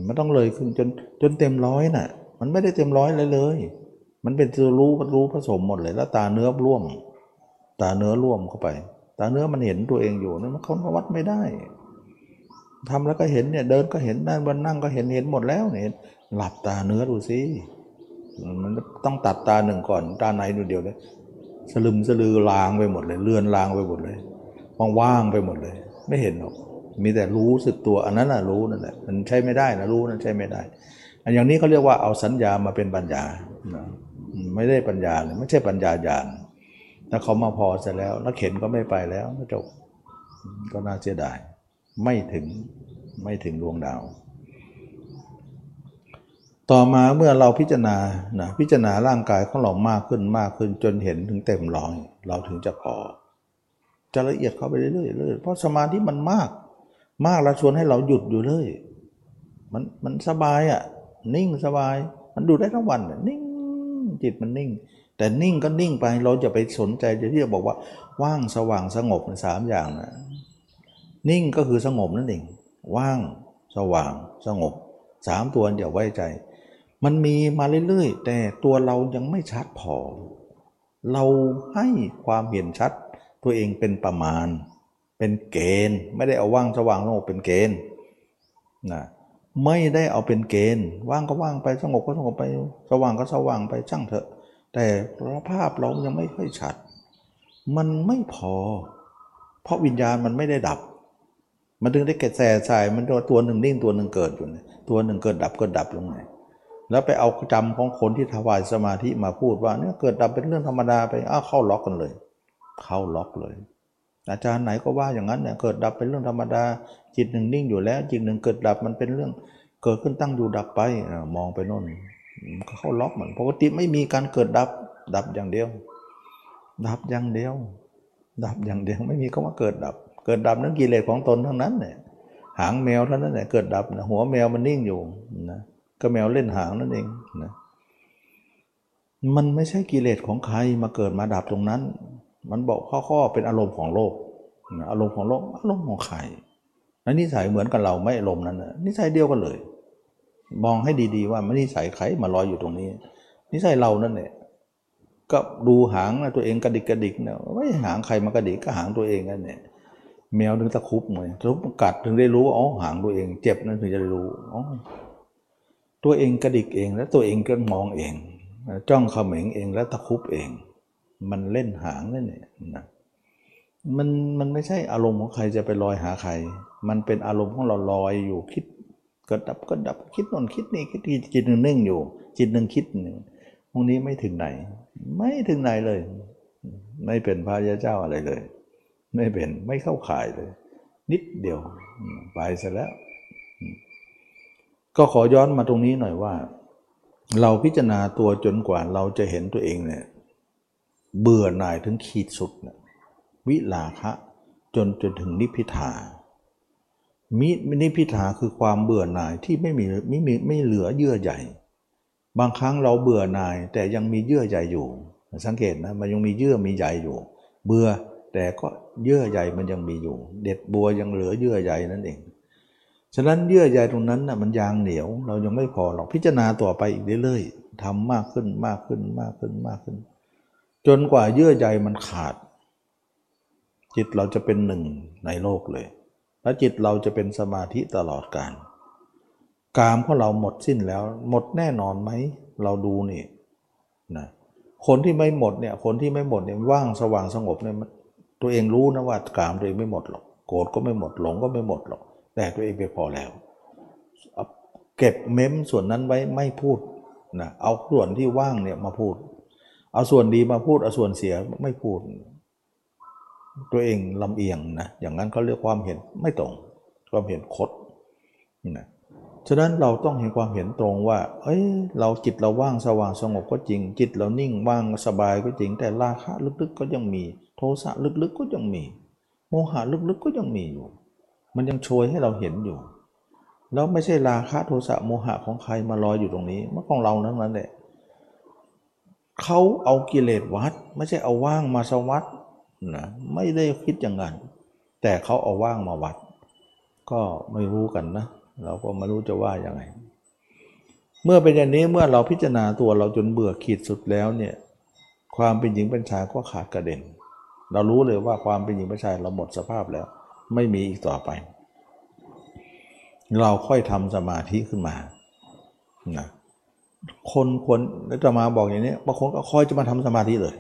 มันต้องเลยขึ้นจนจนเต็มร้อยนะ่ะ มันไม่ได้เต็มร้อยเลยเลย มันเป็นตัวรู้รู้ผสมหมดเลย แล้วตาเนื้อร่วม ตาเนื้อร่วมเข้าไป ตาเนื้อมันเห็นตัวเองอยู่นั่นมันเขาวัดไม่ได้ทำแล้วก็เห็นเนี่ยเดินก็เห็นนั่งบนนั่งก็เห็นเห็นหมดแล้วเนี่ยหลับตาเนื้อดูสิมันต้องตัดตาหนึ่งก่อน ตาในดูเดียวเลยสลึมสลือลางไปหมดเลย เลื่อนลางไปหมดเลยว่างไปหมดเลย ไม่เห็นหรอก มีแต่รู้สึกตัวอันนั้นน่ะรู้นั่นแหละมันใช้ไม่ได้นะรู้นั่นใช้ไม่ได้ อันอย่างนี้เขาเรียกว่าเอาสัญญามาเป็นปัญญาไม่ได้ปัญญาเลยไม่ใช่ปัญญาญาณ ถ้าเขามาพอเสร็จแล้วแล้วเข็นก็ไม่ไปแล้วก็จบก็น่าเสียดายไม่ถึงไม่ถึงดวงดาว ต่อมาเมื่อเราพิจารณานะพิจารณาร่างกายของเรามากขึ้นมากขึ้นจนเห็นถึงเต็มร้อยเราถึงจะพอจะละเอียดเข้าไปเรื่อยๆเพราะสมาธิมันมาก มากแล้วชวนให้เราหยุดอยู่เลยมันมันสบายอะ่ะนิ่งสบาย มันดูได้ทั้งวันนิ่งจิตมันนิ่ง แต่นิ่งก็นิ่งไปเราจะไปสนใจจะที่จะบอกว่าว่างสว่างสงบสามอย่างนะนิ่งก็คือสงบนั่นเองว่างสว่างสงบสามตัวอย่าไว้ใจ มันมีมาเรื่อยๆ แต่ตัวเรายังไม่ชัดพอ เราให้ความเห็นชัด ตัวเองเป็นประมาณ เป็นเกณฑ์ ไม่ได้เอาว่างสว่างสงบเป็นเกณฑ์นะไม่ได้เอาเป็นเกณฑ์ ว่างก็ว่างไปสงบก็สงบไป สว่างก็สว่างไปช่างเถอะ แต่ภาพเรายังไม่ค่อยชัด มันไม่พอ เพราะวิญญาณมันไม่ได้ดับ มันถึงได้เกิดแส่สายมันตัวหนึ่งนิ่งตัวหนึ่งเกิดอยู่เนี่ยตัวหนึ่งเกิดดับเกิดดับลงไงแล้วไปเอาจำของคนที่ถวายสมาธิมาพูดว่าเนี่ยเกิดดับเป็นเรื่องธรรมดาไปอ้าวเข้าล็อกกันเลย เข้าล็อกเลย อาจารย์ไหนก็ว่าอย่างนั้นเนี่ยเกิดดับเป็นเรื่องธรรมดา จิตหนึ่งนิ่งอยู่แล้ว จิตหนึ่งเกิดดับมันเป็นเรื่องเกิดขึ้นตั้งอยู่ดับไปมองไปโน่น เข้าล็อกเหมือนปกติไม่มีการเกิดดับ ดับอย่างเดียว ดับอย่างเดียว ดับอย่างเดียวไม่มีคำว่าเกิดดับ เกิดดับนั้นกิเลสของตนทั้งนั้นเนี่ยหางแมวเท่านั้นแหละเกิดดับนะหัวแมวมันนิ่งอยู่นะก็แมวเล่นหางนั่นเองนะมันไม่ใช่กิเลสของใครมาเกิดมาดับตรงนั้น มันบอกข้อๆเป็นอารมณ์ของโลกอารมณ์ของโลกอารมณ์ของใครและนิสัยเหมือนกับเราไม่อารมณ์นั้นนะนิสัยเดียวกันเลย มองให้ดีๆว่าไม่นิสัยใครมาลอยอยู่ตรงนี้ นิสัยเรานั่นแหละก็ดูหางนะตัวเองกระดิกกระดิกเนี่ยไม่หางใครมากระดิกก็หางตัวเองนั่นเนี่ยแมวถึงตะคุบเหมือนทุบกัดถึงได้รู้ว่าอ๋อหางตัวเอง เจ็บนั่นถึงจะได้รู้อ๋อตัวเองกระดิกเอง แล้วตัวเองก็มองเอง จ้องเขม็งเองแล้วตะคุบเอง มันเล่นหางนั่นเนี่ยนะมันมันไม่ใช่อารมณ์ของใครจะไปลอยหาใคร มันเป็นอารมณ์ของเราลอยอยู่คิด ก็ดับก็ดับคิดนนคิดนี่คิดจิตหนึ่งนิ่งอยู่ จิตหนึ่งคิดหนึ่งพวกนี้ไม่ถึงไหน ไม่ถึงไหนเลย ไม่เป็นพระยาเจ้าอะไรเลย ไม่เป็นไม่เข้าข่ายเลย นิดเดียวไปเสร็จแล้ว ก็ขอย้อนมาตรงนี้หน่อยว่า เราพิจารณาตัวจนกว่าเราจะเห็นตัวเองเนี่ยเบื่อหน่ายถึงขีดสุดวิลาคะจนจนถึงนิพิทา มินิพิทาคือความเบื่อหน่ายที่ไม่มีไม่มีไม่เหลือเยื่อใหญ่ บางครั้งเราเบื่อหน่ายแต่ยังมีเยื่อใหญ่อยู่ สังเกตนะมันยังมีเยื่อมีใยอยู่ เบื่อแต่ก็เยื่อใยมันยังมีอยู่ เด็ดบัวยังเหลือเยื่อใยนั่นเอง ฉะนั้นเยื่อใยตรงนั้นนะ่ะมันยางเหนียว เรายังไม่พอหรอกพิจารณาต่อไปอีกเรื่อยๆทำมากขึ้นมากขึ้นมากขึ้นมากขึ้น จนกว่าเยื่อใยมันขาด จิตเราจะเป็นหนึ่งในโลกเลย แล้วจิตเราจะเป็นสมาธิตลอดกาลกามของเราหมดสิ้นแล้ว หมดแน่นอนไหมเราดูนี่นะคนที่ไม่หมดเนี่ยคนที่ไม่หมดเนี่ยว่างสว่างสงบเนี่ยตัวเองรู้นะว่ากามตัวเองไม่หมดหรอกโกรธก็ไม่หมดหลงก็ไม่หมดหรอก แต่ตัวเองไปพอแล้ว เก็บเม้มส่วนนั้นไว้ไม่พูดนะเอาส่วนที่ว่างเนี่ยมาพูด เอาส่วนดีมาพูดเอาส่วนเสียไม่พูด ตัวเองลำเอียงนะอย่างนั้นเขาเรียกความเห็นไม่ตรง ความเห็นคดนะฉะนั้นเราต้องเห็นความเห็นตรงว่า เอ้ย เราจิตเราว่างสว่างสงบก็จริง จิตเรานิ่งว่างสบายก็จริง แต่ราคะลึกๆก็ยังมี โทสะลึกๆก็ยังมี โมหะลึกๆก็ยังมีอยู่ มันยังโชยให้เราเห็นอยู่ แล้วไม่ใช่ราคะโทสะโมหะของใครมาลอยอยู่ตรงนี้มันของเรานั้นนั้นแหละเขาเอากิเลสวัด ไม่ใช่เอาว่างมาสวัด นะไม่ได้คิดอย่างนั้น แต่เขาเอาว่างมาวัด ก็ไม่รู้กันนะ เราก็ไม่รู้จะว่ายังไง เมื่อเป็นอย่างนี้เมื่อเราพิจารณาตัวเราจนเบื่อขีดสุดแล้วเนี่ย ความเป็นหญิงเป็นชายก็ขาดกระเด็น เรารู้เลยว่าความเป็นหญิงเป็นชายเราหมดสภาพแล้ว ไม่มีอีกต่อไป เราค่อยทำสมาธิขึ้นมานะคนควรจะมาบอกอย่างนี้บางคนก็ค่อยจะมาทำสมาธิเลย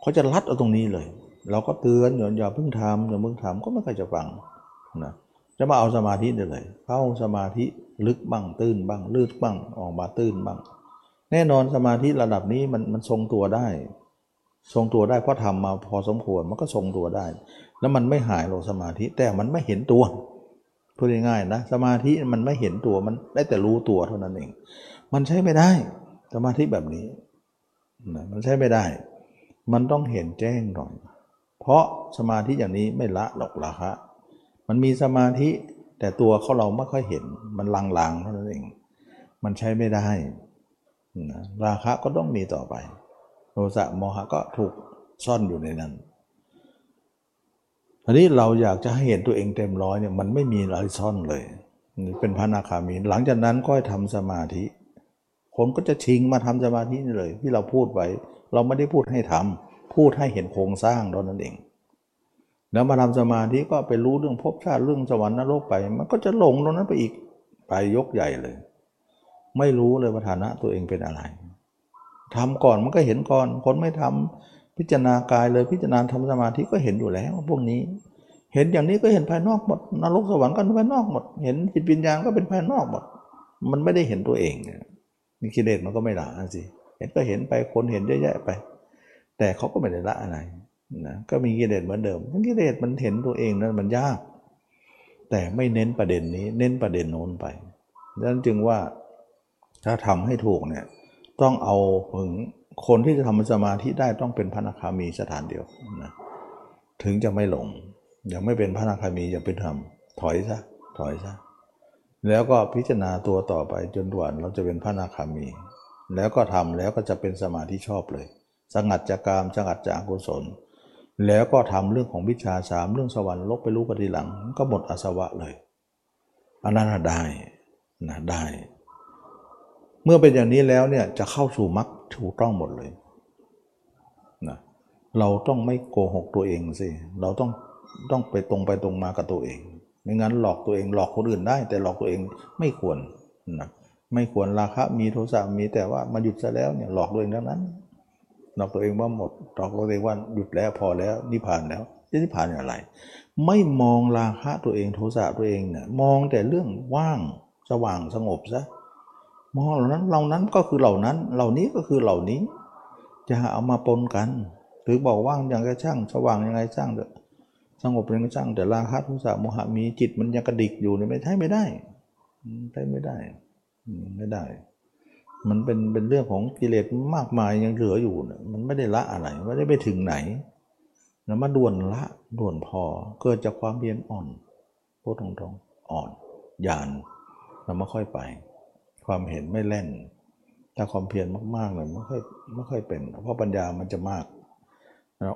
เขาจะรัดเอาตรงนี้เลย เราก็เตือนอย่าอย่าเพิ่งทำอย่าเพิ่งทำก็ไม่เคยจะฟังนะจะมาเอาสมาธิได้เลย เข้าสมาธิลึกบ้างตื้นบ้างลืดบ้างออกมาตื้นบ้าง แน่นอนสมาธิระดับนี้มันมันทรงตัวได้ ทรงตัวได้เพราะทำมาพอสมควรมันก็ทรงตัวได้ แล้วมันไม่หายหรอกสมาธิแต่มันไม่เห็นตัวพูดง่ายๆนะสมาธิมันไม่เห็นตัวมันได้แต่รู้ตัวเท่านั้นเอง มันใช้ไม่ได้สมาธิแบบนี้นะมันใช้ไม่ได้ มันต้องเห็นแจ้งหน่อย เพราะสมาธิอย่างนี้ไม่ละหรอกราคะมันมีสมาธิแต่ตัวเขาเราไม่ค่อยเห็น มันลางๆเท่านั้นเอง มันใช้ไม่ได้นะราคะก็ต้องมีต่อไป โทสะโมหะก็ถูกซ่อนอยู่ในนั้นทีนี้เราอยากจะให้เห็นตัวเองเต็มร้อยเนี่ยมันไม่มีอะไรซ่อนเลย เป็นพระนาคามี หลังจากนั้นก็ทำสมาธิ คนก็จะชิงมาทำสมาธินี่เลย ที่เราพูดไว้ เราไม่ได้พูดให้ทำ พูดให้เห็นโครงสร้างเท่านั้นเอง แล้วมาทำสมาธิก็ไปรู้เรื่องภพชาติเรื่องสวรรค์นรกไป มันก็จะหลงตรงนั้นไปอีกไปยกใหญ่เลย ไม่รู้เลยว่าฐานะตัวเองเป็นอะไรทำก่อนมันก็เห็นก่อน คนไม่ทำพิจารณากายเลยพิจารณาทำสมาธิก็เห็นอยู่แล้ว พวกนี้ เห็นอย่างนี้ก็เห็นภายนอกหมดนรกสวรรค์ก็ภายนอกหมด เห็นจิตวิญญาณก็เป็นภายนอกหมด มันไม่ได้เห็นตัวเองนี่กิเลสมันก็ไม่หละสิเห็นก็เห็นไปคนเห็นเยอะแยะไป แต่เขาก็ไม่ได้ละอะไรนะก็มีกิเลสเหมือนเดิมกิเลสมันเห็นตัวเองนั้นมันยาก แต่ไม่เน้นประเด็นนี้ เน้นประเด็นโน้นไปดังนั้นจึงว่าถ้าทำให้ถูกเนี่ยต้องเอาถึงคนที่จะทำสมาธิได้ต้องเป็นพระนาคามีสถานเดียวนะถึงจะไม่หลงยังไม่เป็นพระนาคามีอย่าเป็นทำถอยซะถอยซะแล้วก็พิจารณาตัวต่อไปจนด่วนเราจะเป็นพระนาคามี แล้วก็ทำแล้วก็จะเป็นสมาธิชอบเลย สงัดจากกามสงัดจากอกุศล แล้วก็ทำเรื่องของวิชาสามเรื่องสวรรค์ลบไปรู้กันทีหลังก็หมดอาสวะเลยอันนั้นได้นะได้ เมื่อเป็นอย่างนี้แล้วเนี่ยจะเข้าสู่มรรคถูกต้องหมดเลยเราต้องไม่โกหกตัวเองสิเราต้องต้องไปตรงไปตรงมากับตัวเองไม่งั้นหลอกตัวเองหลอกคนอื่นได้ แต่หลอกตัวเองไม่ควรนะไม่ควรราคะมีโทสะมีแต่ว่ามาหยุดซะแล้วเนี่ยหลอกตัวเองทั้งนั้น หลอกตัวเองว่าหมดหลอกตัวเองว่าหยุดแล้วพอแล้วนิพพานแล้วจะนิพพานอะไร ไม่มองราคะตัวเองโทสะตัวเองเนี่ยมองแต่เรื่องว่างสว่างสงบซะมองเหล่านั้นเหล่านั้นก็คือเหล่านั้น เหล่านี้ก็คือเหล่านี้ จะเอามาปนกัน หรือบอกว่างอย่างไรช่าง สว่างอยังไงช่างเถอะสงบยังไงช่างแต่ราคะโทสะโมหะมีจิตมันยังกระดิกอยู่เนี่ยไม่ใช่ไม่ได้ใช่ไม่ได้ ไม่ได้ มันเป็นเป็นเรื่องของกิเลสมากมายยังเหลืออยู่เนี่ยมันไม่ได้ละอะไรไม่ได้ไปถึงไหนแล้วมาด่วนละด่วนพอเกิดจากความเพียรอ่อนพูดตรงๆอ่อนยานเราไม่ค่อยไป ความเห็นไม่แล่นถ้าความเพียรมากๆเลยไม่ค่อยไม่ค่อยเป็น เพราะปัญญามันจะมาก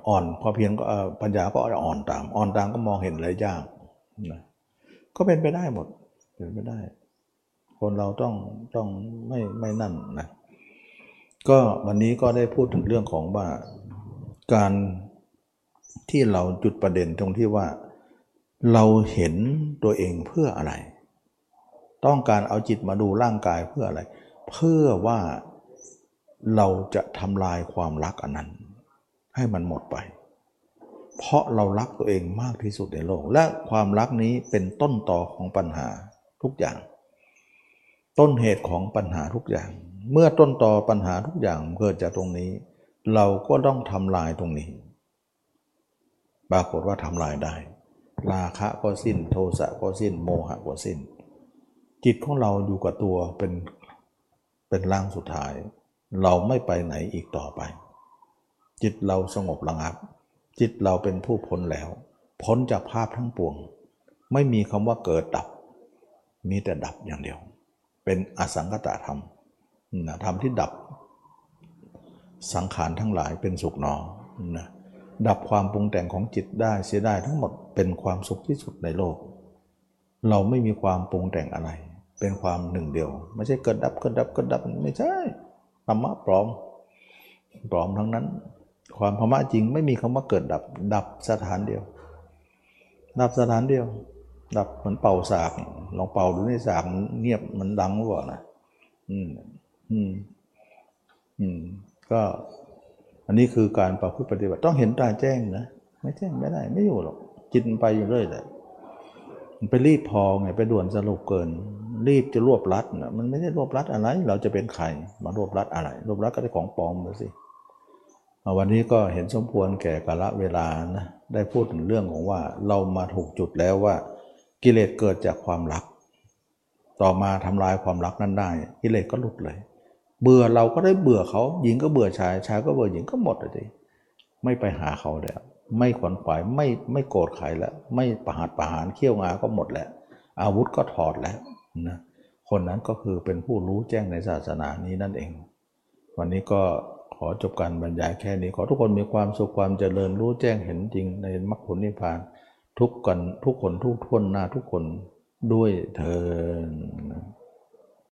อ่อนพอเพียรก็ปัญญาก็อ่อนตาม อ่อนตามก็มองเห็นอะไรยากนะก็เป็นไปได้หมดเป็นไปได้ คนเราต้องต้องไม่ไม่นั่นนะก็วันนี้ก็ได้พูดถึงเรื่องของว่าการที่เราจุดประเด็นตรงที่ว่า เราเห็นตัวเองเพื่ออะไร ต้องการเอาจิตมาดูร่างกายเพื่ออะไร เพื่อว่าเราจะทำลายความรักอันนั้น ให้มันหมดไป เพราะเรารักตัวเองมากที่สุดในโลก และความรักนี้เป็นต้นต่อของปัญหาทุกอย่าง ต้นเหตุของปัญหาทุกอย่าง เมื่อต้นต่อปัญหาทุกอย่างเกิดจากตรงนี้ เราก็ต้องทำลายตรงนี้ ปรากฏว่าทำลายได้ ราคะก็สิ้น โทสะก็สิ้น โมหะก็สิ้น จิตของเราอยู่กับตัวเป็นเป็นร่างสุดท้าย เราไม่ไปไหนอีกต่อไป จิตเราสงบระงับ จิตเราเป็นผู้พ้นแล้ว พ้นจากภาพทั้งปวง ไม่มีคำว่าเกิดดับ มีแต่ดับอย่างเดียว เป็นอสังกตธรรมนะธรรมที่ดับสังขารทั้งหลายเป็นสุขหนอนะดับความปรุงแต่งของจิตได้เสียได้ทั้งหมดเป็นความสุขที่สุดในโลก เราไม่มีความปรุงแต่งอะไร เป็นความหนึ่งเดียว ไม่ใช่เกิดดับเกิดดับเกิดดับไม่ใช่ธรรมะปลอมปลอมทั้งนั้น ความธรรมะจริงไม่มีคำว่าเกิดดับ ดับสถานเดียว ดับสถานเดียว ดับเหมือนเป่าสากลองเป่าดูในสากเงียบมันดังหรือเปล่านะอืมอืมอืมก็อันนี้คือการประพฤติปฏิบัติต้องเห็นตาแจ้งนะไม่แจ้งไม่ได้ ไม่อยู่หรอกจิตมันไปอยู่เรื่อยเลยมันไปรีบพอไงไปด่วนสรุปเกิน รีบจะรวบรัดนะมันไม่ได้รวบรัดอะไร เราจะเป็นใครมารวบรัดอะไร รวบรัดก็ได้ของปลอมมาสิวันนี้ก็เห็นสมควรแก่กาลเวลานะได้พูดถึงเรื่องของว่าเรามาถูกจุดแล้วว่า กิเลสเกิดจากความรัก ต่อมาทำลายความรักนั้นได้ กิเลสก็หลุดเลย เบื่อเราก็ได้เบื่อเขาหญิงก็เบื่อชายชายก็เบื่อหญิงก็หมดเลยไม่ไปหาเขาแล้วไม่ขวนขวายไม่ไม่โกรธใครแล้ว ไม่ประหารประหารเขี้ยวงาก็หมดแล้ว อาวุธก็ถอดแล้วนะคนนั้นก็คือเป็นผู้รู้แจ้งในศาสนานี้นั่นเอง วันนี้ก็ขอจบการบรรยายแค่นี้ ขอทุกคนมีความสุขความเจริญรู้แจ้งเห็นจริงในมรรคผลนิพพาน ทุกกันทุกคนทุกทวนหน้าทุกคนด้วยเธอ